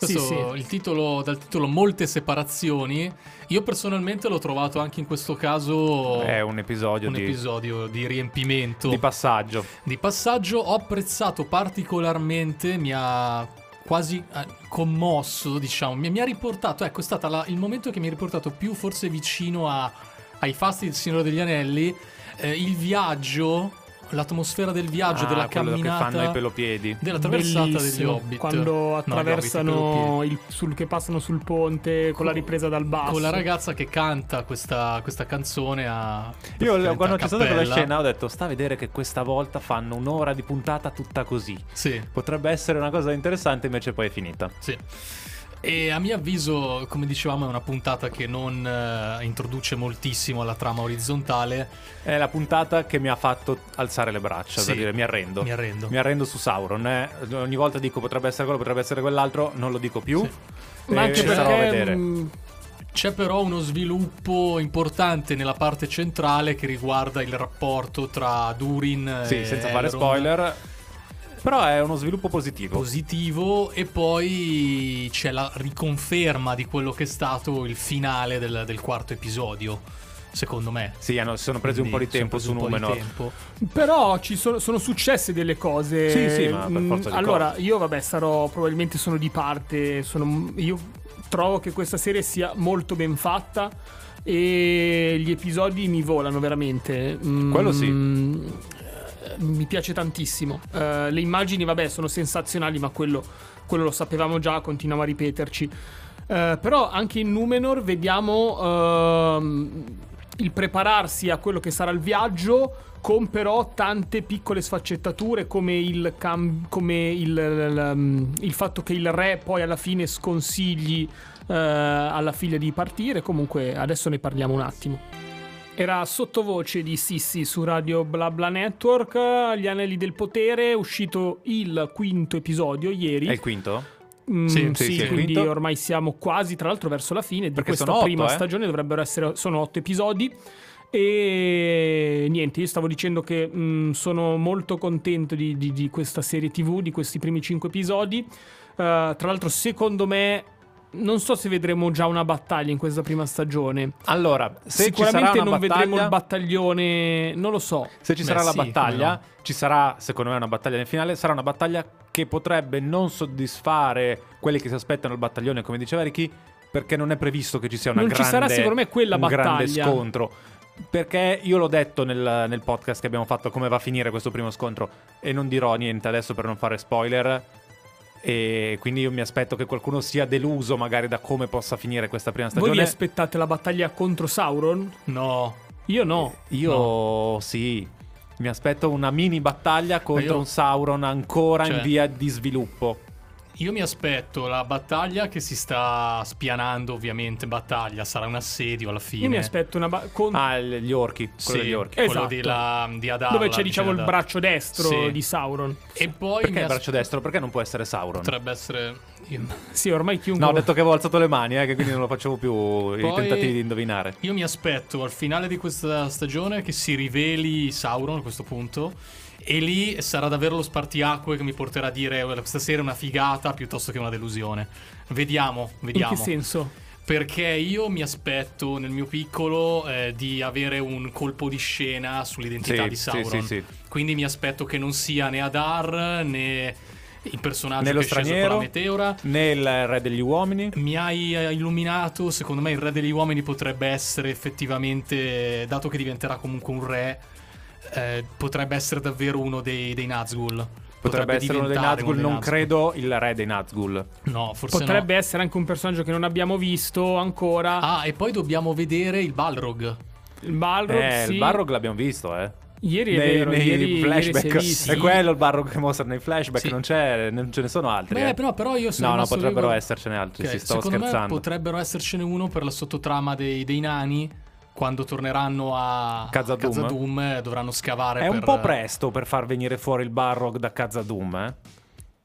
[SPEAKER 1] Sì,
[SPEAKER 3] Questo,
[SPEAKER 1] sì.
[SPEAKER 3] Il titolo, dal titolo Molte separazioni, io personalmente l'ho trovato anche in questo caso
[SPEAKER 2] È un episodio,
[SPEAKER 3] un
[SPEAKER 2] di,
[SPEAKER 3] episodio di riempimento,
[SPEAKER 2] di passaggio.
[SPEAKER 3] di passaggio. Ho apprezzato particolarmente, mi ha quasi eh, commosso, diciamo, mi, mi ha riportato, ecco, è stato la- il momento che mi ha riportato più forse vicino a- ai fasti del Signore degli Anelli, eh, il viaggio l'atmosfera del viaggio,
[SPEAKER 2] Ah,
[SPEAKER 3] della
[SPEAKER 2] quello
[SPEAKER 3] camminata.
[SPEAKER 2] che fanno i pelopiedi.
[SPEAKER 3] Della traversata degli
[SPEAKER 1] Bellissimo.
[SPEAKER 3] Hobbit.
[SPEAKER 1] Quando
[SPEAKER 3] No, gli Hobbit, i
[SPEAKER 1] attraversano
[SPEAKER 3] pelopiedi.
[SPEAKER 1] il, sul, che passano sul ponte con la ripresa dal basso.
[SPEAKER 3] Con la ragazza che canta questa, questa canzone a.
[SPEAKER 2] Io quando
[SPEAKER 3] a
[SPEAKER 2] c'è stata quella scena ho detto sta a vedere che questa volta fanno un'ora di puntata tutta così.
[SPEAKER 3] Sì,
[SPEAKER 2] Potrebbe essere una cosa interessante invece poi è finita.
[SPEAKER 3] sì. E a mio avviso, come dicevamo, è una puntata che non eh, introduce moltissimo alla trama orizzontale.
[SPEAKER 2] È la puntata che mi ha fatto alzare le braccia,
[SPEAKER 3] Sì,
[SPEAKER 2] per dire mi arrendo.
[SPEAKER 3] Mi arrendo.
[SPEAKER 2] Mi arrendo su Sauron. eh. Ogni volta dico potrebbe essere quello, potrebbe essere quell'altro, non lo dico più.
[SPEAKER 3] Sì.
[SPEAKER 1] Ma
[SPEAKER 2] Eh,
[SPEAKER 1] anche
[SPEAKER 2] ci starò a
[SPEAKER 1] perché
[SPEAKER 2] vedere.
[SPEAKER 1] mh,
[SPEAKER 3] C'è però uno sviluppo importante nella parte centrale che riguarda il rapporto tra Durin
[SPEAKER 2] Sì,
[SPEAKER 3] e
[SPEAKER 2] senza fare
[SPEAKER 3] Elrond.
[SPEAKER 2] spoiler. Però è uno sviluppo positivo.
[SPEAKER 3] positivo e poi c'è la riconferma di quello che è stato il finale del, del quarto episodio, secondo me.
[SPEAKER 2] sì, hanno- si sono presi un po' di
[SPEAKER 3] Quindi
[SPEAKER 2] tempo su Numenor.
[SPEAKER 3] tempo.
[SPEAKER 1] Però ci sono, sono successe delle cose.
[SPEAKER 2] Sì, sì, ma per
[SPEAKER 1] Mm,
[SPEAKER 2] forza di
[SPEAKER 1] Allora,
[SPEAKER 2] cose.
[SPEAKER 1] io vabbè, sarò probabilmente sono di parte. Sono, io trovo che questa serie sia molto ben fatta. E gli episodi mi volano veramente. Mm,
[SPEAKER 2] Quello sì.
[SPEAKER 1] eh, Mi piace tantissimo. Eh, le immagini, vabbè, sono sensazionali, ma quello, quello lo sapevamo già, continuiamo a ripeterci. Eh, però anche in Numenor vediamo ehm, il prepararsi a quello che sarà il viaggio con però tante piccole sfaccettature come il, cam- come il, l- il fatto che il re poi alla fine sconsigli eh, alla figlia di partire. Comunque adesso ne parliamo un attimo. Era sottovoce di Sissi su Radio BlaBla Network, Gli Anelli del Potere, è uscito il quinto episodio ieri.
[SPEAKER 2] È il quinto?
[SPEAKER 1] Mm,
[SPEAKER 3] Sì,
[SPEAKER 1] sì,
[SPEAKER 2] sì,
[SPEAKER 1] quindi
[SPEAKER 2] quinto.
[SPEAKER 1] ormai siamo quasi, tra l'altro, verso la fine di
[SPEAKER 2] Perché
[SPEAKER 1] questa
[SPEAKER 2] otto,
[SPEAKER 1] prima
[SPEAKER 2] eh.
[SPEAKER 1] stagione. Dovrebbero essere, sono otto episodi. E niente, io stavo dicendo che mm, sono molto contento di, di- di questa serie TV, di questi primi cinque episodi. Eh, tra l'altro, secondo me, non so se vedremo già una battaglia in questa prima stagione.
[SPEAKER 2] Allora, se ci
[SPEAKER 1] Sicuramente non
[SPEAKER 2] una
[SPEAKER 1] vedremo il
[SPEAKER 2] battaglia,
[SPEAKER 1] battaglione, non lo so.
[SPEAKER 2] se ci
[SPEAKER 3] Beh,
[SPEAKER 2] sarà la
[SPEAKER 3] sì,
[SPEAKER 2] battaglia,
[SPEAKER 3] come
[SPEAKER 2] ci sarà secondo me una battaglia nel finale, sarà una battaglia che potrebbe non soddisfare quelli che si aspettano il battaglione, come diceva Ricky, perché non è previsto che ci sia una
[SPEAKER 1] Non ci
[SPEAKER 2] grande
[SPEAKER 1] sarà, secondo me, quella
[SPEAKER 2] un grande
[SPEAKER 1] battaglia.
[SPEAKER 2] scontro. Perché io l'ho detto nel, nel podcast che abbiamo fatto come va a finire questo primo scontro e non dirò niente adesso per non fare spoiler. E quindi io mi aspetto che qualcuno sia deluso magari da come possa finire questa prima
[SPEAKER 1] Voi vi
[SPEAKER 2] stagione.
[SPEAKER 1] aspettate la battaglia contro Sauron?
[SPEAKER 3] No,
[SPEAKER 1] Io no.
[SPEAKER 2] Io sì, mi aspetto una mini battaglia contro
[SPEAKER 3] io-
[SPEAKER 2] un Sauron ancora in
[SPEAKER 3] Cioè-
[SPEAKER 2] via di sviluppo.
[SPEAKER 3] Io mi aspetto la battaglia che si sta spianando, ovviamente. Battaglia sarà un assedio alla fine.
[SPEAKER 1] Io mi aspetto una ba- con-
[SPEAKER 2] Ah, gli orchi, quello
[SPEAKER 3] Sì,
[SPEAKER 2] degli orchi.
[SPEAKER 3] quello
[SPEAKER 1] Esatto.
[SPEAKER 3] di, la, di Adar.
[SPEAKER 1] dove c'è diciamo il braccio destro
[SPEAKER 3] Sì.
[SPEAKER 1] di Sauron.
[SPEAKER 3] E poi
[SPEAKER 2] Perché il
[SPEAKER 3] as-
[SPEAKER 2] braccio destro? Perché non può essere Sauron?
[SPEAKER 3] potrebbe essere. io-
[SPEAKER 1] Sì, ormai chiunque
[SPEAKER 2] No, ho detto che avevo alzato le mani, eh, che quindi non lo facevo più i
[SPEAKER 3] Poi-
[SPEAKER 2] tentativi di indovinare.
[SPEAKER 3] Io mi aspetto al finale di questa stagione che si riveli Sauron a questo punto. E lì sarà davvero lo spartiacque che mi porterà a dire "Guarda, questa serie è una figata piuttosto che una delusione. Vediamo,
[SPEAKER 1] In
[SPEAKER 3] vediamo.
[SPEAKER 1] che senso?
[SPEAKER 3] Perché io mi aspetto nel mio piccolo eh, di avere un colpo di scena sull'identità
[SPEAKER 2] Sì,
[SPEAKER 3] di Sauron.
[SPEAKER 2] sì, sì.
[SPEAKER 3] Quindi mi aspetto che non sia né Adar né il personaggio
[SPEAKER 2] Nello
[SPEAKER 3] che è sceso con
[SPEAKER 2] straniero,
[SPEAKER 3] la meteora.
[SPEAKER 2] nel Re degli Uomini.
[SPEAKER 3] Mi hai eh, illuminato, secondo me il re degli uomini potrebbe essere effettivamente, dato che diventerà comunque un re, eh, potrebbe essere davvero uno dei, dei Nazgul.
[SPEAKER 2] Potrebbe essere uno dei Nazgul, non
[SPEAKER 3] Nazgul.
[SPEAKER 2] credo il Re dei Nazgul.
[SPEAKER 3] No, forse
[SPEAKER 1] Potrebbe
[SPEAKER 3] no.
[SPEAKER 1] essere anche un personaggio che non abbiamo visto ancora.
[SPEAKER 3] Ah, e poi dobbiamo vedere il Balrog.
[SPEAKER 1] il Balrog,
[SPEAKER 2] eh,
[SPEAKER 1] sì.
[SPEAKER 2] il Barrog l'abbiamo visto, eh.
[SPEAKER 1] Ieri è
[SPEAKER 2] nei,
[SPEAKER 1] vero,
[SPEAKER 2] nei
[SPEAKER 1] ieri, ieri
[SPEAKER 2] flashback.
[SPEAKER 1] è visto.
[SPEAKER 2] È quello il Barrog che mostra nei flashback,
[SPEAKER 3] Sì.
[SPEAKER 2] non, c'è, non ce ne sono altri.
[SPEAKER 3] Beh,
[SPEAKER 2] eh.
[SPEAKER 3] però, però io sono
[SPEAKER 2] No, no, potrebbero
[SPEAKER 3] lì-
[SPEAKER 2] essercene altri,
[SPEAKER 3] Ok,
[SPEAKER 2] si stavo
[SPEAKER 3] secondo me
[SPEAKER 2] scherzando.
[SPEAKER 3] potrebbero essercene uno per la sottotrama dei, dei nani. Quando torneranno a
[SPEAKER 2] Khazad-dûm.
[SPEAKER 3] Khazad-dûm, eh, dovranno scavare
[SPEAKER 2] È
[SPEAKER 3] per...
[SPEAKER 2] un po' presto per far venire fuori il Barrog da Khazad-dûm, eh.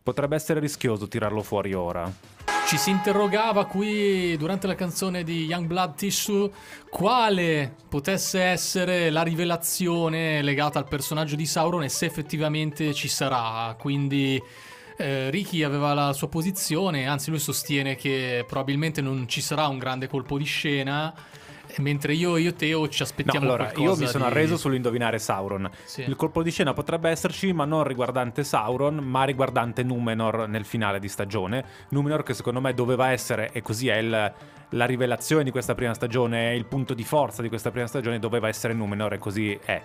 [SPEAKER 2] Potrebbe essere rischioso tirarlo fuori ora.
[SPEAKER 3] Ci si interrogava qui durante la canzone di Youngblood Tissue quale potesse essere la rivelazione legata al personaggio di Sauron e se effettivamente ci sarà. Quindi eh, Ricky aveva la sua posizione, anzi lui sostiene che probabilmente non ci sarà un grande colpo di scena, eh, mentre io, io e Teo ci
[SPEAKER 2] No,
[SPEAKER 3] aspettiamo
[SPEAKER 2] allora,
[SPEAKER 3] qualcosa
[SPEAKER 2] io mi sono
[SPEAKER 3] di-
[SPEAKER 2] arreso sull'indovinare Sauron.
[SPEAKER 3] Sì.
[SPEAKER 2] Il colpo di scena potrebbe esserci, ma non riguardante Sauron, ma riguardante Numenor nel finale di stagione. Numenor che secondo me doveva essere, e così è il- la rivelazione di questa prima stagione, è il punto di forza di questa prima stagione, doveva essere Numenor e così è.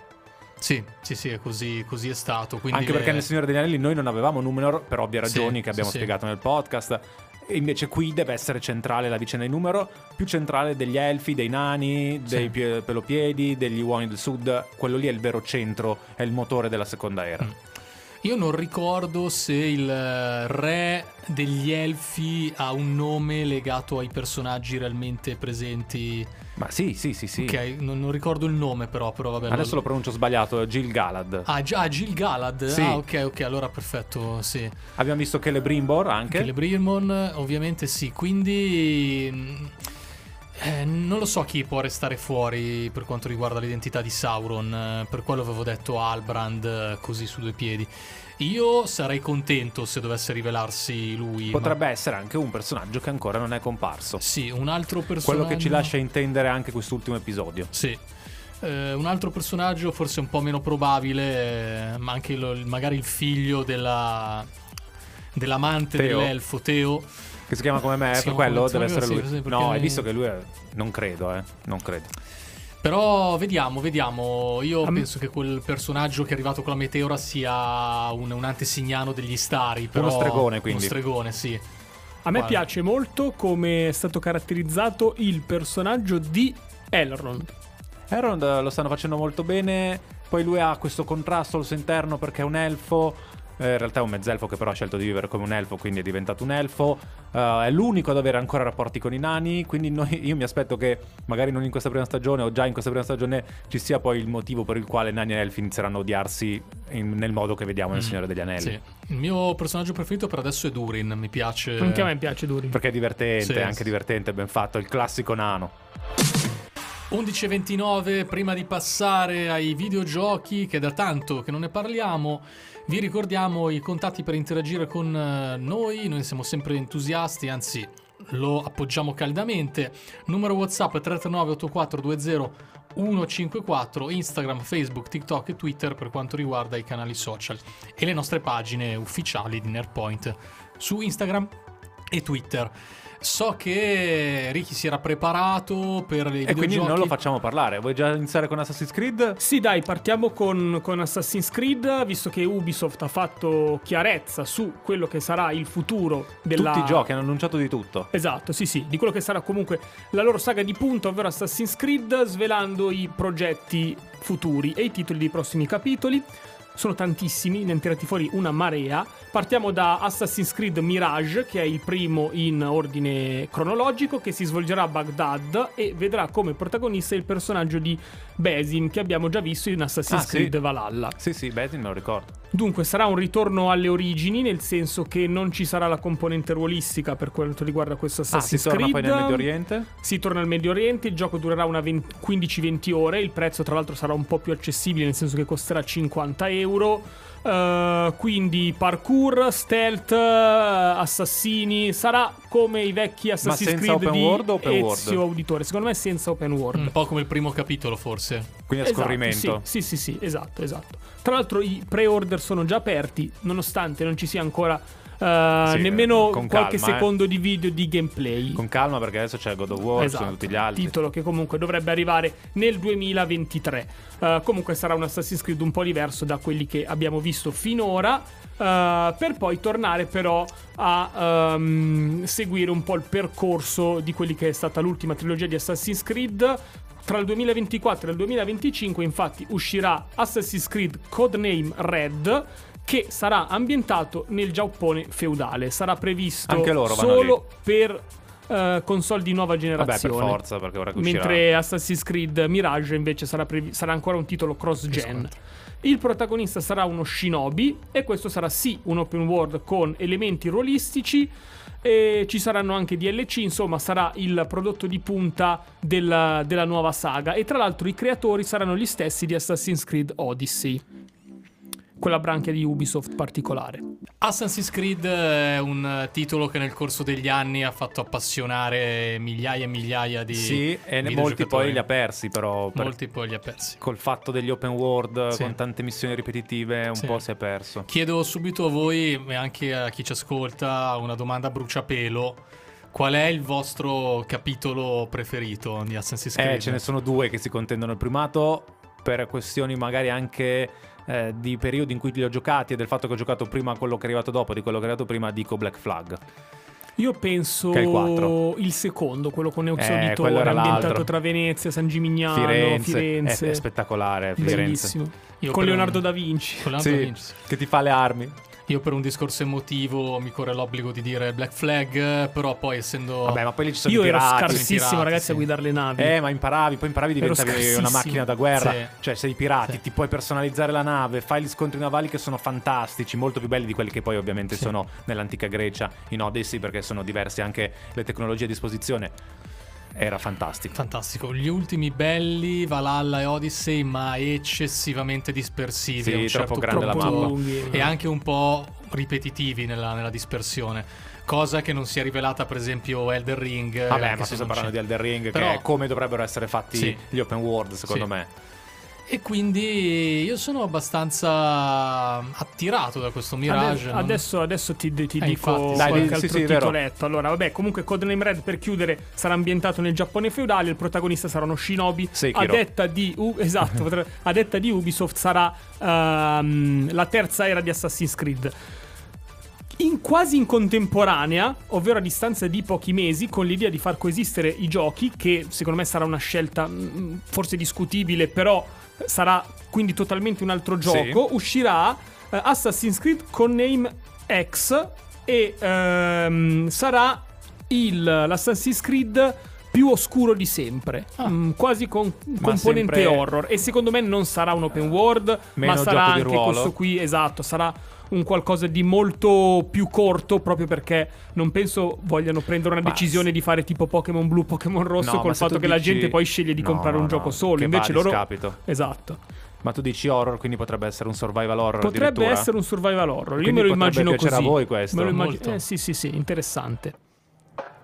[SPEAKER 3] Sì, sì, sì, è così, così è stato. Quindi
[SPEAKER 2] Anche perché
[SPEAKER 3] le-
[SPEAKER 2] nel Signore degli Anelli noi non avevamo Numenor per ovvie
[SPEAKER 3] Sì,
[SPEAKER 2] ragioni che abbiamo
[SPEAKER 3] sì, sì.
[SPEAKER 2] spiegato nel podcast. E invece qui deve essere centrale la vicenda di Numenor, più centrale degli elfi, dei nani, dei
[SPEAKER 3] Sì.
[SPEAKER 2] pie- pelopiedi, degli uomini del sud. Quello lì è il vero centro, è il motore della seconda era.
[SPEAKER 3] Mm. Io non ricordo se il eh, re degli elfi ha un nome legato ai personaggi realmente presenti.
[SPEAKER 2] Ma sì, sì, sì, sì.
[SPEAKER 3] Ok, non, non ricordo il nome però, però vabbè.
[SPEAKER 2] Adesso lo
[SPEAKER 3] lo...
[SPEAKER 2] pronuncio sbagliato, Gil Galad.
[SPEAKER 3] Ah, già, Gil Galad?
[SPEAKER 2] Sì.
[SPEAKER 3] Ah, ok, ok, allora perfetto, sì.
[SPEAKER 2] Abbiamo visto Celebrimbor anche.
[SPEAKER 3] Celebrimmon, ovviamente sì, quindi... mm, eh, non lo so chi può restare fuori per quanto riguarda l'identità di Sauron, eh, per quello avevo detto Albrand eh, così su due piedi. Io sarei contento se dovesse rivelarsi lui. ma-
[SPEAKER 2] Potrebbe essere anche un personaggio che ancora non è comparso.
[SPEAKER 3] Sì, un altro personaggio...
[SPEAKER 2] Quello che ci lascia intendere anche quest'ultimo episodio.
[SPEAKER 3] Sì. Eh, un altro personaggio forse un po' meno probabile, eh, ma anche lo- magari il figlio della, dell'amante
[SPEAKER 2] Teo.
[SPEAKER 3] dell'elfo Teo.
[SPEAKER 2] Che si chiama come me,
[SPEAKER 3] Si
[SPEAKER 2] per quello deve essere lui.
[SPEAKER 3] sì,
[SPEAKER 2] no, hai visto che lui è... Non credo, eh. Non credo.
[SPEAKER 3] Però vediamo, vediamo. Io
[SPEAKER 1] A me-
[SPEAKER 3] penso che quel personaggio che è arrivato con la meteora sia un, un antesignano degli stari. Però...
[SPEAKER 2] stregone, quindi.
[SPEAKER 3] Uno stregone, sì.
[SPEAKER 1] A me
[SPEAKER 3] Guarda.
[SPEAKER 1] piace molto come è stato caratterizzato il personaggio di Elrond.
[SPEAKER 2] Elrond eh, lo stanno facendo molto bene. Poi lui ha questo contrasto al suo interno perché è un elfo. Eh, in realtà è un mezzelfo che però ha scelto di vivere come un elfo, quindi è diventato un elfo. Eh, è l'unico ad avere ancora rapporti con i nani. Quindi noi- io mi aspetto che magari non in questa prima stagione o già in questa prima stagione ci sia poi il motivo per il quale nani e elfi inizieranno a odiarsi in- nel modo che vediamo nel
[SPEAKER 3] Mm,
[SPEAKER 2] Signore degli Anelli.
[SPEAKER 3] Sì. Il mio personaggio preferito per adesso è Durin. Mi piace.
[SPEAKER 1] Anche a me piace Durin.
[SPEAKER 2] Perché è divertente,
[SPEAKER 3] Sì,
[SPEAKER 2] è anche
[SPEAKER 3] sì.
[SPEAKER 2] divertente, ben fatto. Il classico nano.
[SPEAKER 3] 11.29, prima di passare ai videogiochi, che è da tanto che non ne parliamo, vi ricordiamo i contatti per interagire con eh, noi, noi siamo sempre entusiasti, anzi lo appoggiamo caldamente. Numero WhatsApp 339 8420 154, Instagram, Facebook, TikTok e Twitter per quanto riguarda i canali social e le nostre pagine ufficiali di Nerdpoint su Instagram e Twitter. So che Ricky si era preparato per i
[SPEAKER 2] E quindi non lo facciamo parlare. Vuoi già iniziare con Assassin's Creed?
[SPEAKER 1] Sì, dai, partiamo con, con Assassin's Creed, visto che Ubisoft ha fatto chiarezza su quello che sarà il futuro della...
[SPEAKER 2] Tutti i giochi hanno annunciato di tutto.
[SPEAKER 1] Esatto, sì, sì, di quello che sarà comunque la loro saga di punta, ovvero Assassin's Creed, svelando i progetti futuri e i titoli dei prossimi capitoli. Sono tantissimi, ne hanno tirati fuori una marea. Partiamo da Assassin's Creed Mirage, che è il primo in ordine cronologico, che si svolgerà a Baghdad e vedrà come protagonista il personaggio di Basin, che abbiamo già visto in Assassin's
[SPEAKER 2] Ah, sì.
[SPEAKER 1] Creed Valhalla.
[SPEAKER 2] Sì, sì, Basin me lo ricordo.
[SPEAKER 1] Dunque sarà un ritorno alle origini, nel senso che non ci sarà la componente ruolistica per quanto riguarda questo
[SPEAKER 2] Ah, si
[SPEAKER 1] Assassin's
[SPEAKER 2] torna
[SPEAKER 1] Creed.
[SPEAKER 2] poi nel Medio Oriente?
[SPEAKER 1] Si torna al Medio Oriente, il gioco durerà una 20 15-20 ore, il prezzo tra l'altro sarà un po' più accessibile, nel senso che costerà 50 euro. Uh, quindi parkour, stealth, uh, assassini, sarà come i vecchi Assassin's
[SPEAKER 2] senza
[SPEAKER 1] Creed
[SPEAKER 2] open
[SPEAKER 1] di
[SPEAKER 2] world o open world?
[SPEAKER 1] Ezio Auditore. Secondo me senza open world.
[SPEAKER 3] Un po' come il primo capitolo, forse.
[SPEAKER 2] Quindi a
[SPEAKER 1] Esatto,
[SPEAKER 2] scorrimento.
[SPEAKER 1] Sì, sì, sì, sì, esatto, esatto. Tra l'altro i pre-order sono già aperti, nonostante non ci sia ancora eh,
[SPEAKER 2] Sì,
[SPEAKER 1] nemmeno
[SPEAKER 2] con
[SPEAKER 1] qualche
[SPEAKER 2] calma, eh.
[SPEAKER 1] secondo di video di gameplay.
[SPEAKER 2] Con calma perché adesso c'è God of War, ci sono
[SPEAKER 1] Esatto,
[SPEAKER 2] tutti gli altri.
[SPEAKER 1] titolo che comunque dovrebbe arrivare nel 2023. Eh, comunque sarà un Assassin's Creed un po' diverso da quelli che abbiamo visto finora. eh, per poi tornare però a ehm, seguire un po' il percorso di quelli che è stata l'ultima trilogia di Assassin's Creed. Tra il 2024 e il 2025 infatti uscirà Assassin's Creed Codename Red che sarà ambientato nel Giappone feudale. Sarà previsto solo per eh, console di nuova
[SPEAKER 2] Vabbè, per
[SPEAKER 1] generazione.
[SPEAKER 2] forza, perché ora uscirà.
[SPEAKER 1] Mentre Assassin's Creed Mirage invece sarà, previ- sarà ancora un titolo cross-gen. Il protagonista sarà uno shinobi e questo sarà sì un open world con elementi ruolistici e ci saranno anche DLC, insomma sarà il prodotto di punta della, della nuova saga. E tra l'altro i creatori saranno gli stessi di Assassin's Creed Odyssey, quella branchia di Ubisoft particolare.
[SPEAKER 3] Assassin's Creed è un titolo che nel corso degli anni ha fatto appassionare migliaia e migliaia di
[SPEAKER 2] Sì, e molti poi li ha persi, però. per-
[SPEAKER 3] Molti poi li ha persi.
[SPEAKER 2] Col fatto degli open world,
[SPEAKER 3] Sì.
[SPEAKER 2] con tante missioni ripetitive, un
[SPEAKER 3] Sì.
[SPEAKER 2] po' si è perso.
[SPEAKER 3] Chiedo subito a voi e anche a chi ci ascolta una domanda a bruciapelo. Qual è il vostro capitolo preferito di Assassin's Creed?
[SPEAKER 2] Eh, ce ne sono due che si contendono il primato. per questioni magari anche eh, di periodi in cui li ho giocati e del fatto che ho giocato prima quello che è arrivato dopo di quello che è arrivato prima, dico Black Flag.
[SPEAKER 1] Io penso
[SPEAKER 2] Che è il
[SPEAKER 1] il secondo, quello con Euxio
[SPEAKER 2] Eh, era
[SPEAKER 1] ambientato
[SPEAKER 2] l'altro.
[SPEAKER 1] tra Venezia, San Gimignano,
[SPEAKER 2] Firenze,
[SPEAKER 1] Firenze.
[SPEAKER 2] È, è spettacolare. Firenze.
[SPEAKER 1] Bellissimo.
[SPEAKER 3] Io
[SPEAKER 1] con Leonardo
[SPEAKER 3] un-
[SPEAKER 1] da Vinci.
[SPEAKER 3] Con Leonardo da
[SPEAKER 2] Sì,
[SPEAKER 3] Vinci, sì.
[SPEAKER 2] che ti fa le armi.
[SPEAKER 3] Io per un discorso emotivo mi corre l'obbligo di dire Black Flag, però poi essendo...
[SPEAKER 2] Vabbè, ma poi lì ci sono
[SPEAKER 1] Io
[SPEAKER 2] i
[SPEAKER 1] ero
[SPEAKER 2] pirati.
[SPEAKER 1] scarsissimo,
[SPEAKER 3] pirati,
[SPEAKER 1] ragazzi,
[SPEAKER 3] sì.
[SPEAKER 1] a guidare le navi.
[SPEAKER 2] Eh, ma imparavi, poi imparavi
[SPEAKER 1] Ero
[SPEAKER 2] diventavi una macchina da guerra.
[SPEAKER 3] Sì.
[SPEAKER 2] Cioè, sei i pirati,
[SPEAKER 3] Sì.
[SPEAKER 2] ti puoi personalizzare la nave, fai gli scontri navali che sono fantastici, molto più belli di quelli che poi ovviamente
[SPEAKER 3] Sì.
[SPEAKER 2] sono nell'antica Grecia, in Odyssey, perché sono diverse anche le tecnologie a disposizione. Era fantastico.
[SPEAKER 3] Fantastico, gli ultimi belli, Valhalla e Odyssey, ma eccessivamente dispersivi.
[SPEAKER 2] Sì,
[SPEAKER 3] un
[SPEAKER 2] troppo
[SPEAKER 3] certo
[SPEAKER 2] grande la
[SPEAKER 3] punto.
[SPEAKER 2] mappa.
[SPEAKER 1] lunghi.
[SPEAKER 3] E anche un po' ripetitivi nella, nella dispersione. Cosa che non si è rivelata, per esempio, Elder Ring. eh,
[SPEAKER 2] Vabbè,
[SPEAKER 3] anche
[SPEAKER 2] ma
[SPEAKER 3] se
[SPEAKER 2] parlando
[SPEAKER 3] c'è.
[SPEAKER 2] di Elder Ring,
[SPEAKER 3] Però-
[SPEAKER 2] che è come dovrebbero essere fatti
[SPEAKER 3] Sì.
[SPEAKER 2] gli open world, secondo
[SPEAKER 3] Sì.
[SPEAKER 2] me.
[SPEAKER 3] E quindi io sono abbastanza attirato da questo Mirage.
[SPEAKER 1] Adesso,
[SPEAKER 3] non-
[SPEAKER 1] adesso, adesso ti, ti
[SPEAKER 3] Eh,
[SPEAKER 1] dico
[SPEAKER 3] infatti.
[SPEAKER 2] Dai,
[SPEAKER 1] qualche
[SPEAKER 2] sì,
[SPEAKER 1] altro
[SPEAKER 2] sì,
[SPEAKER 1] titoletto. Allora, vabbè, comunque Codename Red per chiudere sarà ambientato nel Giappone feudale. Il protagonista sarà uno shinobi. A detta di, U- esatto, a detta di Ubisoft sarà ehm, la terza era di Assassin's Creed. In, quasi in contemporanea, ovvero a distanza di pochi mesi, con l'idea di far coesistere i giochi, che secondo me sarà una scelta mm, forse discutibile, però sarà quindi totalmente un altro gioco, uscirà eh, Assassin's Creed con Name X e ehm, sarà il, l'Assassin's Creed più oscuro di sempre,
[SPEAKER 3] Ah.
[SPEAKER 1] Mm, quasi con componente
[SPEAKER 2] sempre-
[SPEAKER 1] horror. E secondo me non sarà un open world,
[SPEAKER 2] Meno
[SPEAKER 1] ma sarà anche questo qui, esatto, sarà un qualcosa di molto più corto proprio perché non penso vogliano prendere una
[SPEAKER 2] Ma
[SPEAKER 1] decisione di fare tipo Pokémon blu, Pokémon rosso
[SPEAKER 2] No,
[SPEAKER 1] col
[SPEAKER 2] se
[SPEAKER 1] fatto che la
[SPEAKER 2] dici-
[SPEAKER 1] gente poi sceglie di
[SPEAKER 2] No,
[SPEAKER 1] comprare un
[SPEAKER 2] no,
[SPEAKER 1] gioco solo, invece loro
[SPEAKER 2] discapito.
[SPEAKER 1] Esatto.
[SPEAKER 2] Ma tu dici horror, quindi potrebbe essere un survival horror
[SPEAKER 1] Potrebbe essere un survival horror. Io
[SPEAKER 2] Quindi
[SPEAKER 1] me lo immagino così.
[SPEAKER 2] a voi questo?
[SPEAKER 1] Me lo immagino- eh, sì, sì, sì, interessante.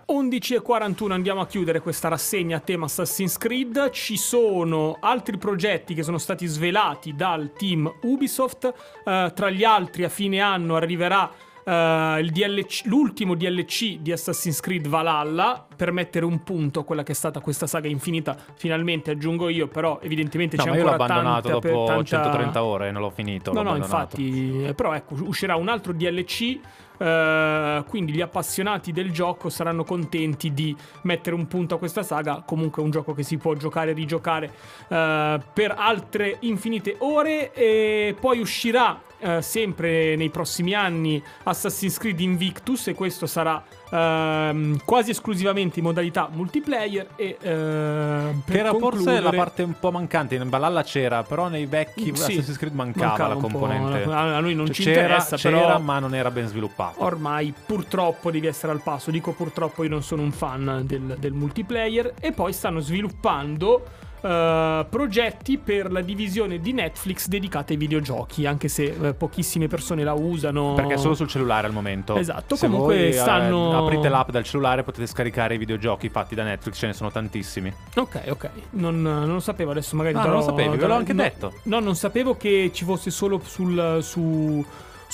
[SPEAKER 1] 11.41 andiamo a chiudere questa rassegna a tema Assassin's Creed. Ci sono altri progetti che sono stati svelati dal team Ubisoft. Eh, tra gli altri, a fine anno arriverà eh, il DLC l'ultimo DLC di Assassin's Creed Valhalla per mettere un punto a quella che è stata questa saga infinita. Finalmente aggiungo io, però, evidentemente
[SPEAKER 2] No,
[SPEAKER 1] c'è
[SPEAKER 2] ma io l'ho
[SPEAKER 1] ancora
[SPEAKER 2] abbandonato
[SPEAKER 1] tanta,
[SPEAKER 2] dopo
[SPEAKER 1] tanta-
[SPEAKER 2] 130 ore e non l'ho finito.
[SPEAKER 1] No,
[SPEAKER 2] l'ho
[SPEAKER 1] no, infatti, eh, però ecco, uscirà un altro DLC. Eh, quindi gli appassionati del gioco saranno contenti di mettere un punto a questa saga. Comunque, è un gioco che si può giocare e rigiocare eh, per altre infinite ore. E poi uscirà eh, sempre nei prossimi anni Assassin's Creed Invictus. E questo sarà ehm, quasi esclusivamente in modalità multiplayer. E, eh, per
[SPEAKER 2] Che era forse la
[SPEAKER 1] concludere-
[SPEAKER 2] parte un po' mancante. In Valhalla c'era, però nei vecchi
[SPEAKER 1] Sì,
[SPEAKER 2] Assassin's Creed mancava, la
[SPEAKER 1] un po',
[SPEAKER 2] componente.
[SPEAKER 1] a- a noi non
[SPEAKER 2] Cioè,
[SPEAKER 1] ci
[SPEAKER 2] c'era,
[SPEAKER 1] interessa,
[SPEAKER 2] c'era,
[SPEAKER 1] però
[SPEAKER 2] ma non era ben sviluppato.
[SPEAKER 1] ormai purtroppo devi essere al passo. Dico purtroppo io non sono un fan del, del multiplayer. E poi stanno sviluppando eh, progetti per la divisione di Netflix dedicata ai videogiochi, anche se eh, pochissime persone la usano.
[SPEAKER 2] Perché è solo sul cellulare al momento.
[SPEAKER 1] Esatto,
[SPEAKER 2] Se
[SPEAKER 1] comunque
[SPEAKER 2] voi, eh,
[SPEAKER 1] stanno-
[SPEAKER 2] aprite l'app dal cellulare potete scaricare i videogiochi fatti da Netflix, ce ne sono tantissimi.
[SPEAKER 1] Ok, ok. Non, non lo sapevo, adesso magari
[SPEAKER 2] Ah,
[SPEAKER 1] darò-
[SPEAKER 2] non lo sapevi, ve l'ho anche
[SPEAKER 1] no-
[SPEAKER 2] detto.
[SPEAKER 1] No, non sapevo che ci fosse solo sul, su,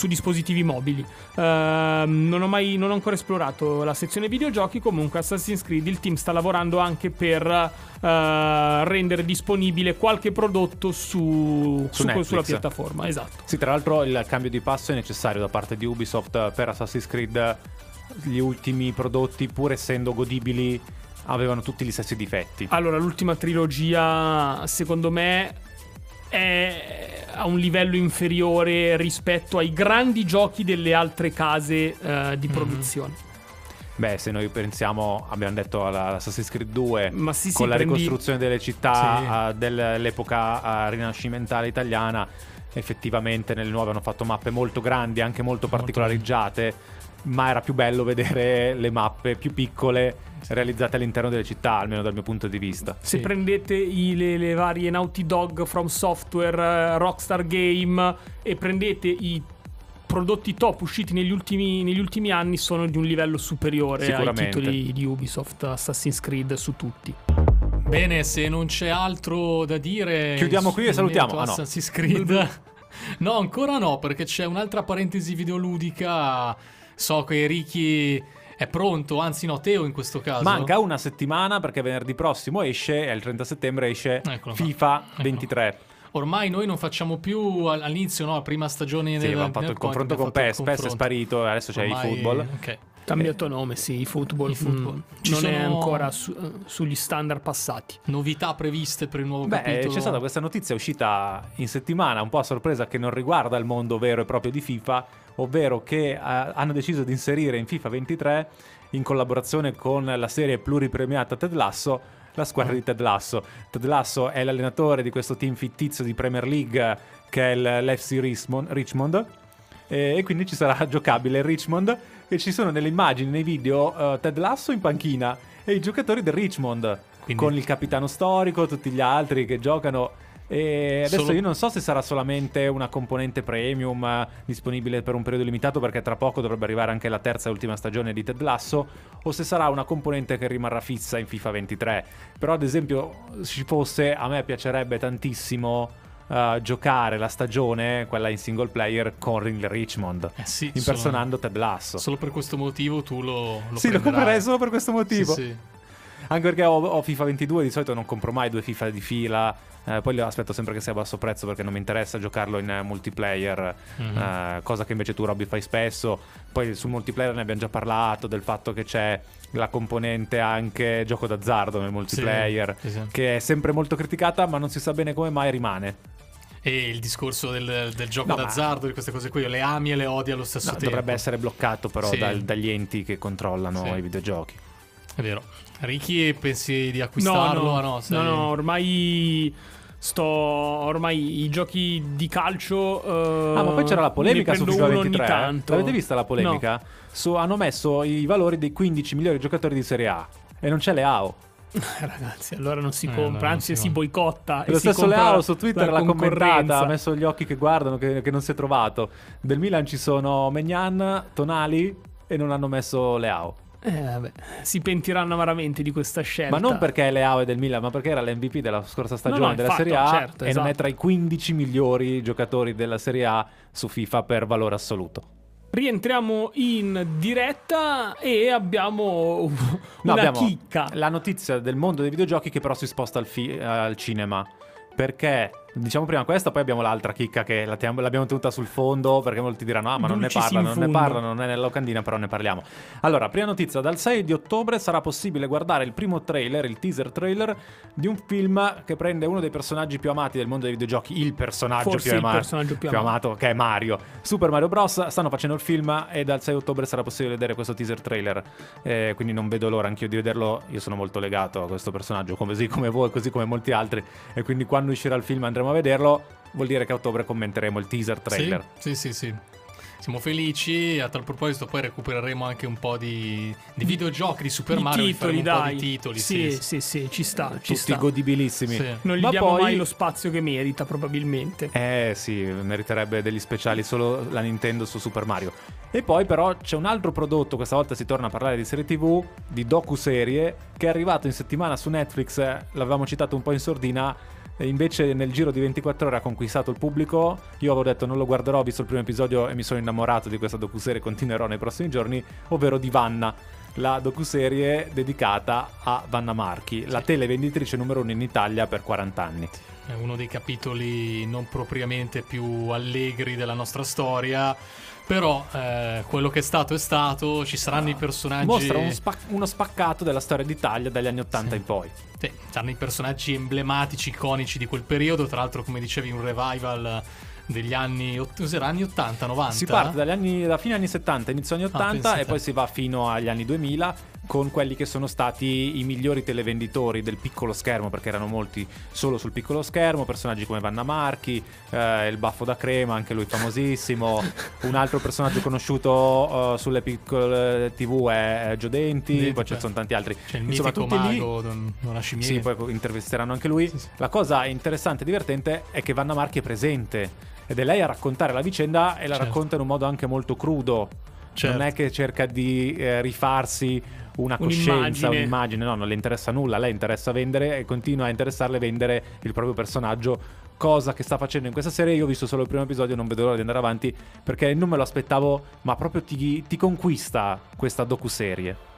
[SPEAKER 1] su dispositivi mobili. Ehm, non, ho mai, non ho ancora esplorato la sezione videogiochi. Comunque, Assassin's Creed, il team sta lavorando anche per eh, rendere disponibile qualche prodotto su,
[SPEAKER 2] Su
[SPEAKER 1] su- sulla piattaforma. Esatto.
[SPEAKER 2] Sì, tra l'altro il cambio di passo è necessario da parte di Ubisoft per Assassin's Creed. Gli ultimi prodotti, pur essendo godibili, avevano tutti gli stessi difetti.
[SPEAKER 1] Allora, l'ultima trilogia, secondo me, è a un livello inferiore rispetto ai grandi giochi delle altre case eh, di produzione.
[SPEAKER 2] Beh, se noi pensiamo, abbiamo detto alla- all'Assassin's Creed 2,
[SPEAKER 1] Ma sì, sì,
[SPEAKER 2] con la
[SPEAKER 1] prendi-
[SPEAKER 2] ricostruzione delle città
[SPEAKER 3] Sì.
[SPEAKER 2] eh, dell'epoca eh, rinascimentale italiana, effettivamente nelle nuove hanno fatto mappe molto grandi, anche molto particolareggiate, ma era più bello vedere le mappe più piccole realizzate all'interno delle città, almeno dal mio punto di vista.
[SPEAKER 1] Se
[SPEAKER 3] Sì.
[SPEAKER 1] prendete i- le, le varie Naughty Dog, From Software, eh, Rockstar Game e prendete i prodotti top usciti negli ultimi, negli ultimi anni sono di un livello superiore ai titoli di Ubisoft, Assassin's Creed su tutti.
[SPEAKER 3] Bene, se non c'è altro da dire.
[SPEAKER 2] Chiudiamo qui e salutiamo. Ah, no.
[SPEAKER 3] Assassin's Creed. no, ancora no, perché c'è un'altra parentesi videoludica. So che Ricky è pronto, anzi no, Teo in questo caso.
[SPEAKER 2] Manca una settimana perché venerdì prossimo esce, è il 30 settembre, esce
[SPEAKER 3] Eccolo qua.
[SPEAKER 2] FIFA
[SPEAKER 3] Eccolo.
[SPEAKER 2] 23.
[SPEAKER 3] ormai noi non facciamo più al- all'inizio, no, la prima stagione
[SPEAKER 2] Sì,
[SPEAKER 3] nel,
[SPEAKER 2] abbiamo fatto il confronto con PES, PES è sparito, adesso c'è
[SPEAKER 3] Ormai-
[SPEAKER 2] eFootball.
[SPEAKER 3] ok.
[SPEAKER 1] Cambiato nome, sì, eFootball.
[SPEAKER 3] eFootball.
[SPEAKER 1] mm,
[SPEAKER 3] Ci
[SPEAKER 1] non è ancora su- eh, sugli standard passati.
[SPEAKER 3] Novità previste per il nuovo
[SPEAKER 2] Beh,
[SPEAKER 3] capitolo?
[SPEAKER 2] c'è stata questa notizia uscita in settimana, un po' a sorpresa, che non riguarda il mondo vero e proprio di FIFA, ovvero che eh, hanno deciso di inserire in FIFA 23, in collaborazione con la serie pluripremiata Ted Lasso, la squadra di Ted Lasso. Ted Lasso è l'allenatore di questo team fittizio di Premier League che è l'FC Richmond, e, quindi ci sarà giocabile il Richmond e ci sono nelle immagini, nei video, eh, Ted Lasso in panchina e i giocatori del Richmond
[SPEAKER 3] Quindi-
[SPEAKER 2] con il capitano storico, tutti gli altri che giocano. E adesso
[SPEAKER 3] Solo-
[SPEAKER 2] io non so se sarà solamente una componente premium eh, disponibile per un periodo limitato perché tra poco dovrebbe arrivare anche la terza e ultima stagione di Ted Lasso o se sarà una componente che rimarrà fissa in FIFA 23. Però ad esempio ci fosse a me piacerebbe tantissimo eh, giocare la stagione, quella in single player con il Richmond,
[SPEAKER 3] Eh sì,
[SPEAKER 2] impersonando Ted Lasso.
[SPEAKER 3] Solo per questo motivo tu lo, lo
[SPEAKER 2] sì, lo
[SPEAKER 3] prenderai.
[SPEAKER 2] comprerei solo per questo motivo.
[SPEAKER 3] Sì, sì.
[SPEAKER 2] Anche perché ho, ho FIFA 22, di solito non compro mai due FIFA di fila. eh, poi aspetto sempre che sia a basso prezzo perché non mi interessa giocarlo in eh, multiplayer,
[SPEAKER 3] Mhm.
[SPEAKER 2] eh, cosa che invece tu Robby fai spesso. Poi sul multiplayer ne abbiamo già parlato del fatto che c'è la componente anche gioco d'azzardo nel multiplayer,
[SPEAKER 3] Sì, sì,
[SPEAKER 2] che è sempre molto criticata, ma non si sa bene come mai rimane.
[SPEAKER 3] E il discorso del, del gioco
[SPEAKER 2] No,
[SPEAKER 3] d'azzardo, di queste cose qui, io le ami e le odi allo stesso
[SPEAKER 2] No,
[SPEAKER 3] tempo.
[SPEAKER 2] dovrebbe essere bloccato però
[SPEAKER 3] Sì.
[SPEAKER 2] dal- dagli enti che controllano i videogiochi.
[SPEAKER 3] È vero. Ricky, pensi di
[SPEAKER 1] No,
[SPEAKER 3] acquistarlo?
[SPEAKER 1] no,
[SPEAKER 3] Ah, no, sei-
[SPEAKER 1] no, no, ormai sto ormai i giochi di calcio eh,
[SPEAKER 2] Ah, ma poi c'era la polemica su FIFA
[SPEAKER 1] uno ogni
[SPEAKER 2] 23. eh?
[SPEAKER 1] tanto.
[SPEAKER 2] L'avete vista la polemica? Su- hanno messo i valori dei 15 migliori giocatori di Serie A e non c'è Leao.
[SPEAKER 1] No. Ragazzi, allora non si
[SPEAKER 3] Eh,
[SPEAKER 1] compra,
[SPEAKER 3] non
[SPEAKER 1] anzi
[SPEAKER 3] si
[SPEAKER 1] si boicotta.
[SPEAKER 2] E lo
[SPEAKER 1] si
[SPEAKER 2] stesso Leao su Twitter l'ha commentata, ha messo gli occhi che guardano, che, che non si è trovato. Del Milan ci sono Megnan, Tonali e non hanno messo Leao.
[SPEAKER 1] Eh, si pentiranno amaramente di questa scelta.
[SPEAKER 2] Ma non perché Leao è del Milan, ma perché era l'MVP della scorsa stagione
[SPEAKER 1] No, no,
[SPEAKER 2] della
[SPEAKER 1] infatti,
[SPEAKER 2] Serie A
[SPEAKER 1] certo,
[SPEAKER 2] e non è
[SPEAKER 1] esatto.
[SPEAKER 2] tra i 15 migliori giocatori della Serie A su FIFA per valore assoluto.
[SPEAKER 1] Rientriamo in diretta e abbiamo
[SPEAKER 2] No,
[SPEAKER 1] una
[SPEAKER 2] abbiamo
[SPEAKER 1] chicca.
[SPEAKER 2] La notizia del mondo dei videogiochi che però si sposta al, fi- al cinema. Perché, diciamo prima questa, poi abbiamo l'altra chicca che la teniamo- l'abbiamo tenuta sul fondo perché molti diranno, ah ma non ne parlano, non ne
[SPEAKER 1] fundo."
[SPEAKER 2] parlano, non è nella locandina, però ne parliamo. Allora, prima notizia, dal 6 di ottobre sarà possibile guardare il primo trailer, il teaser trailer, di un film che prende uno dei personaggi più amati del mondo dei videogiochi, il personaggio più,
[SPEAKER 1] il
[SPEAKER 2] ama-
[SPEAKER 1] personaggio più
[SPEAKER 2] più
[SPEAKER 1] amato.
[SPEAKER 2] amato, che è Mario. Super Mario Bros. Stanno facendo il film e dal 6 ottobre sarà possibile vedere questo teaser trailer. Eh, quindi non vedo l'ora anch'io di vederlo. Io sono molto legato a questo personaggio, così come voi, così come molti altri. E quindi quando uscirà il film andremo a vederlo. Vuol dire che a ottobre commenteremo il teaser trailer.
[SPEAKER 3] Sì, sì, sì. sì. Siamo felici. A tal proposito, poi recupereremo anche un po' di, di videogiochi di Super
[SPEAKER 1] Di
[SPEAKER 3] Mario.
[SPEAKER 1] titoli, dai.
[SPEAKER 3] di titoli.
[SPEAKER 1] Sì,
[SPEAKER 3] sì,
[SPEAKER 1] sì, sì, ci sta, ci
[SPEAKER 2] Tutti
[SPEAKER 1] sta.
[SPEAKER 2] godibilissimi.
[SPEAKER 3] Sì.
[SPEAKER 1] Non gli
[SPEAKER 2] Ma
[SPEAKER 1] diamo
[SPEAKER 2] poi-
[SPEAKER 1] mai lo spazio che merita, probabilmente.
[SPEAKER 2] Eh sì, meriterebbe degli speciali solo la Nintendo su Super Mario. E poi però c'è un altro prodotto, questa volta si torna a parlare di serie TV, di docu-serie, che è arrivato in settimana su Netflix, eh, l'avevamo citato un po' in sordina, invece nel giro di 24 ore ha conquistato il pubblico. Io avevo detto non lo guarderò, ho visto il primo episodio e mi sono innamorato di questa docu-serie, continuerò nei prossimi giorni, ovvero di Vanna. La docu-serie dedicata a Vanna Marchi, la televenditrice numero uno in Italia per 40 anni.
[SPEAKER 3] È uno dei capitoli non propriamente più allegri della nostra storia. Però eh, quello che è stato è stato. Ci saranno i personaggi.
[SPEAKER 2] Mostra un spac- uno spaccato della storia d'Italia dagli anni 80
[SPEAKER 3] Sì.
[SPEAKER 2] in poi.
[SPEAKER 3] Sì, saranno i personaggi emblematici, iconici di quel periodo. Tra l'altro, come dicevi, un revival degli anni, anni 80, 90.
[SPEAKER 2] Si parte dagli anni, da fine anni 70, inizio anni 80
[SPEAKER 3] pensa
[SPEAKER 2] e poi si va fino agli anni 2000 con quelli che sono stati i migliori televenditori del piccolo schermo, perché erano molti solo sul piccolo schermo, personaggi come Vanna Marchi, eh, il baffo da crema, anche lui famosissimo, un altro personaggio conosciuto eh, sulle piccole tv è Gio Denti,
[SPEAKER 3] Denti,
[SPEAKER 2] poi ci sono tanti altri.
[SPEAKER 3] C'è il
[SPEAKER 2] Insomma, tutti lì
[SPEAKER 3] mago Don, Don Hashimier.
[SPEAKER 2] Sì, poi intervisteranno anche lui.
[SPEAKER 3] Sì, sì.
[SPEAKER 2] La cosa interessante e divertente è che Vanna Marchi è presente ed è lei a raccontare la vicenda e la
[SPEAKER 3] Certo.
[SPEAKER 2] racconta in un modo anche molto crudo.
[SPEAKER 3] Certo.
[SPEAKER 2] Non è che cerca di eh, rifarsi una coscienza,
[SPEAKER 1] Un'immagine.
[SPEAKER 2] no, non le interessa nulla, a lei interessa vendere e continua a interessarle vendere il proprio personaggio, cosa che sta facendo in questa serie. Io ho visto solo il primo episodio, non vedo l'ora di andare avanti perché non me lo aspettavo, ma proprio ti, ti conquista questa docuserie.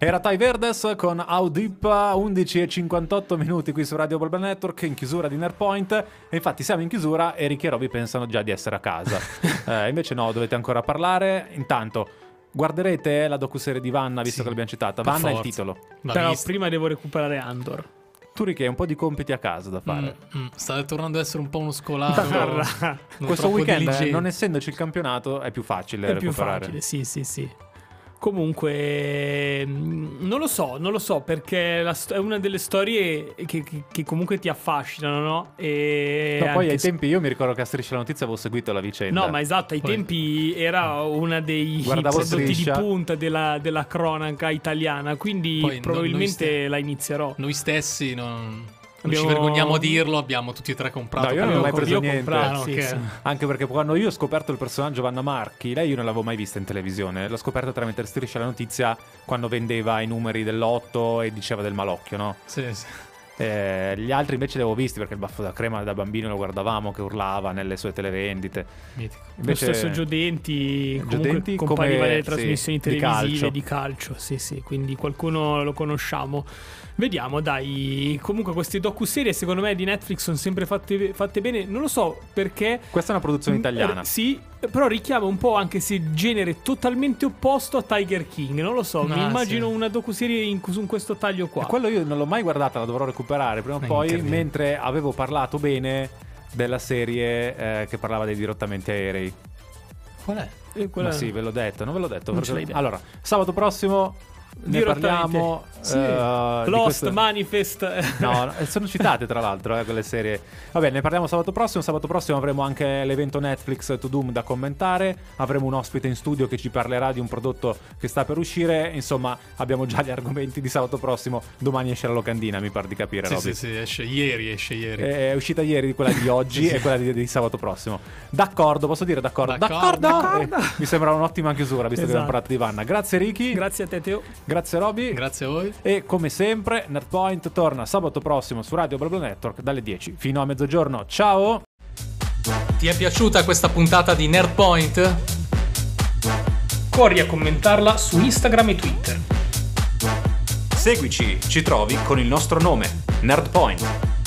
[SPEAKER 2] Era Ty Verdes con How Deep, 11 e 58 minuti qui su Radio Bulba Network in chiusura di Nerpoint e infatti siamo in chiusura e Ricky e Robby pensano già di essere a casa. eh, invece no, dovete ancora parlare. Intanto guarderete la docuserie di Vanna, visto
[SPEAKER 3] Sì,
[SPEAKER 2] che l'abbiamo citata. Vanna è il
[SPEAKER 3] forza.
[SPEAKER 2] titolo.
[SPEAKER 3] Va
[SPEAKER 1] Però
[SPEAKER 3] visto.
[SPEAKER 1] prima devo recuperare Andor.
[SPEAKER 2] Tu hai un po' di compiti a casa da fare.
[SPEAKER 3] Mm, mm, State tornando ad essere un po' uno non
[SPEAKER 2] Questo weekend, eh,
[SPEAKER 3] diligente.
[SPEAKER 2] non essendoci il campionato, è più facile
[SPEAKER 1] È più
[SPEAKER 2] recuperare.
[SPEAKER 1] facile, sì, sì, sì. Comunque, mm, non lo so, non lo so, perché la sto- è una delle storie che, che- che comunque ti affascinano, no? E
[SPEAKER 2] No, poi ai tempi io mi ricordo che a Striscia la Notizia avevo seguito la vicenda.
[SPEAKER 1] No, ma esatto, ai
[SPEAKER 3] Poi-
[SPEAKER 1] tempi era una dei prodotti di punta della, della cronaca italiana, quindi
[SPEAKER 3] Poi no-
[SPEAKER 1] probabilmente
[SPEAKER 3] noi ste-
[SPEAKER 1] la inizierò.
[SPEAKER 3] Noi stessi non, non
[SPEAKER 1] Abbiamo-
[SPEAKER 3] ci vergogniamo a dirlo, abbiamo tutti e tre comprato.
[SPEAKER 2] No, io non ho mai preso niente.
[SPEAKER 1] comprato,
[SPEAKER 3] Ah,
[SPEAKER 1] sì,
[SPEAKER 3] ok.
[SPEAKER 1] sì.
[SPEAKER 2] Anche perché quando io ho scoperto il personaggio Vanna Marchi, lei io non l'avevo mai vista in televisione, l'ho scoperta tramite Striscia la Notizia quando vendeva i numeri dell'otto e diceva del malocchio, no?
[SPEAKER 3] Sì, sì.
[SPEAKER 2] Eh, gli altri invece li avevo visti perché il baffo da crema da bambino lo guardavamo che urlava nelle sue televendite.
[SPEAKER 3] Mitico.
[SPEAKER 2] Invece
[SPEAKER 1] Lo stesso Giodenti comunque
[SPEAKER 2] Giodenti
[SPEAKER 1] compariva
[SPEAKER 2] come-
[SPEAKER 1] nelle
[SPEAKER 2] sì,
[SPEAKER 1] trasmissioni
[SPEAKER 2] di
[SPEAKER 1] televisive
[SPEAKER 2] calcio.
[SPEAKER 1] di calcio. Sì, sì, quindi qualcuno lo conosciamo. Vediamo, dai. Comunque queste docu-serie secondo me di Netflix sono sempre fatte, fatte bene. Non lo so perché...
[SPEAKER 2] Questa è una produzione italiana.
[SPEAKER 1] Eh, Sì, però richiama un po' anche se genere totalmente opposto a Tiger King. Non lo so, mi
[SPEAKER 3] Ah,
[SPEAKER 1] immagino
[SPEAKER 3] sì.
[SPEAKER 1] una docu-serie in, su questo taglio qua.
[SPEAKER 2] E quello io non l'ho mai guardata, la dovrò recuperare prima o
[SPEAKER 3] È
[SPEAKER 2] poi, mentre avevo parlato bene della serie eh, che parlava dei dirottamenti aerei.
[SPEAKER 3] Qual è?
[SPEAKER 1] Eh, quella-
[SPEAKER 2] Ma sì, ve l'ho detto, non ve l'ho detto.
[SPEAKER 1] Non
[SPEAKER 2] perché-
[SPEAKER 1] detto.
[SPEAKER 2] Allora, sabato prossimo ne parliamo.
[SPEAKER 1] Sì.
[SPEAKER 2] eh, di
[SPEAKER 1] Lost,
[SPEAKER 2] questo-
[SPEAKER 1] Manifest.
[SPEAKER 2] No, no, sono citate tra l'altro eh, quelle serie. Vabbè, ne parliamo sabato prossimo. Sabato prossimo avremo anche l'evento Netflix To Doom da commentare. Avremo un ospite in studio che ci parlerà di un prodotto che sta per uscire. Insomma, abbiamo già gli argomenti di sabato prossimo. Domani esce la locandina, mi pare di capire,
[SPEAKER 3] Sì,
[SPEAKER 2] Robby.
[SPEAKER 3] sì, sì, esce ieri, esce ieri.
[SPEAKER 2] È uscita ieri quella di oggi e quella di, di sabato prossimo. D'accordo, posso dire d'accordo?
[SPEAKER 3] D'accordo.
[SPEAKER 1] D'accordo.
[SPEAKER 2] Eh, mi sembra un'ottima chiusura visto che abbiamo
[SPEAKER 1] Esatto.
[SPEAKER 2] parlato di Vanna. Grazie Ricky,
[SPEAKER 1] Grazie a te, Teo.
[SPEAKER 2] Grazie Robby.
[SPEAKER 3] Grazie a voi.
[SPEAKER 2] E come sempre, Nerdpoint torna sabato prossimo su Radio Blabla Network dalle 10 fino a mezzogiorno. Ciao!
[SPEAKER 3] Ti è piaciuta questa puntata di Nerdpoint?
[SPEAKER 1] Corri a commentarla su Instagram e Twitter.
[SPEAKER 4] Seguici, ci trovi con il nostro nome, Nerdpoint.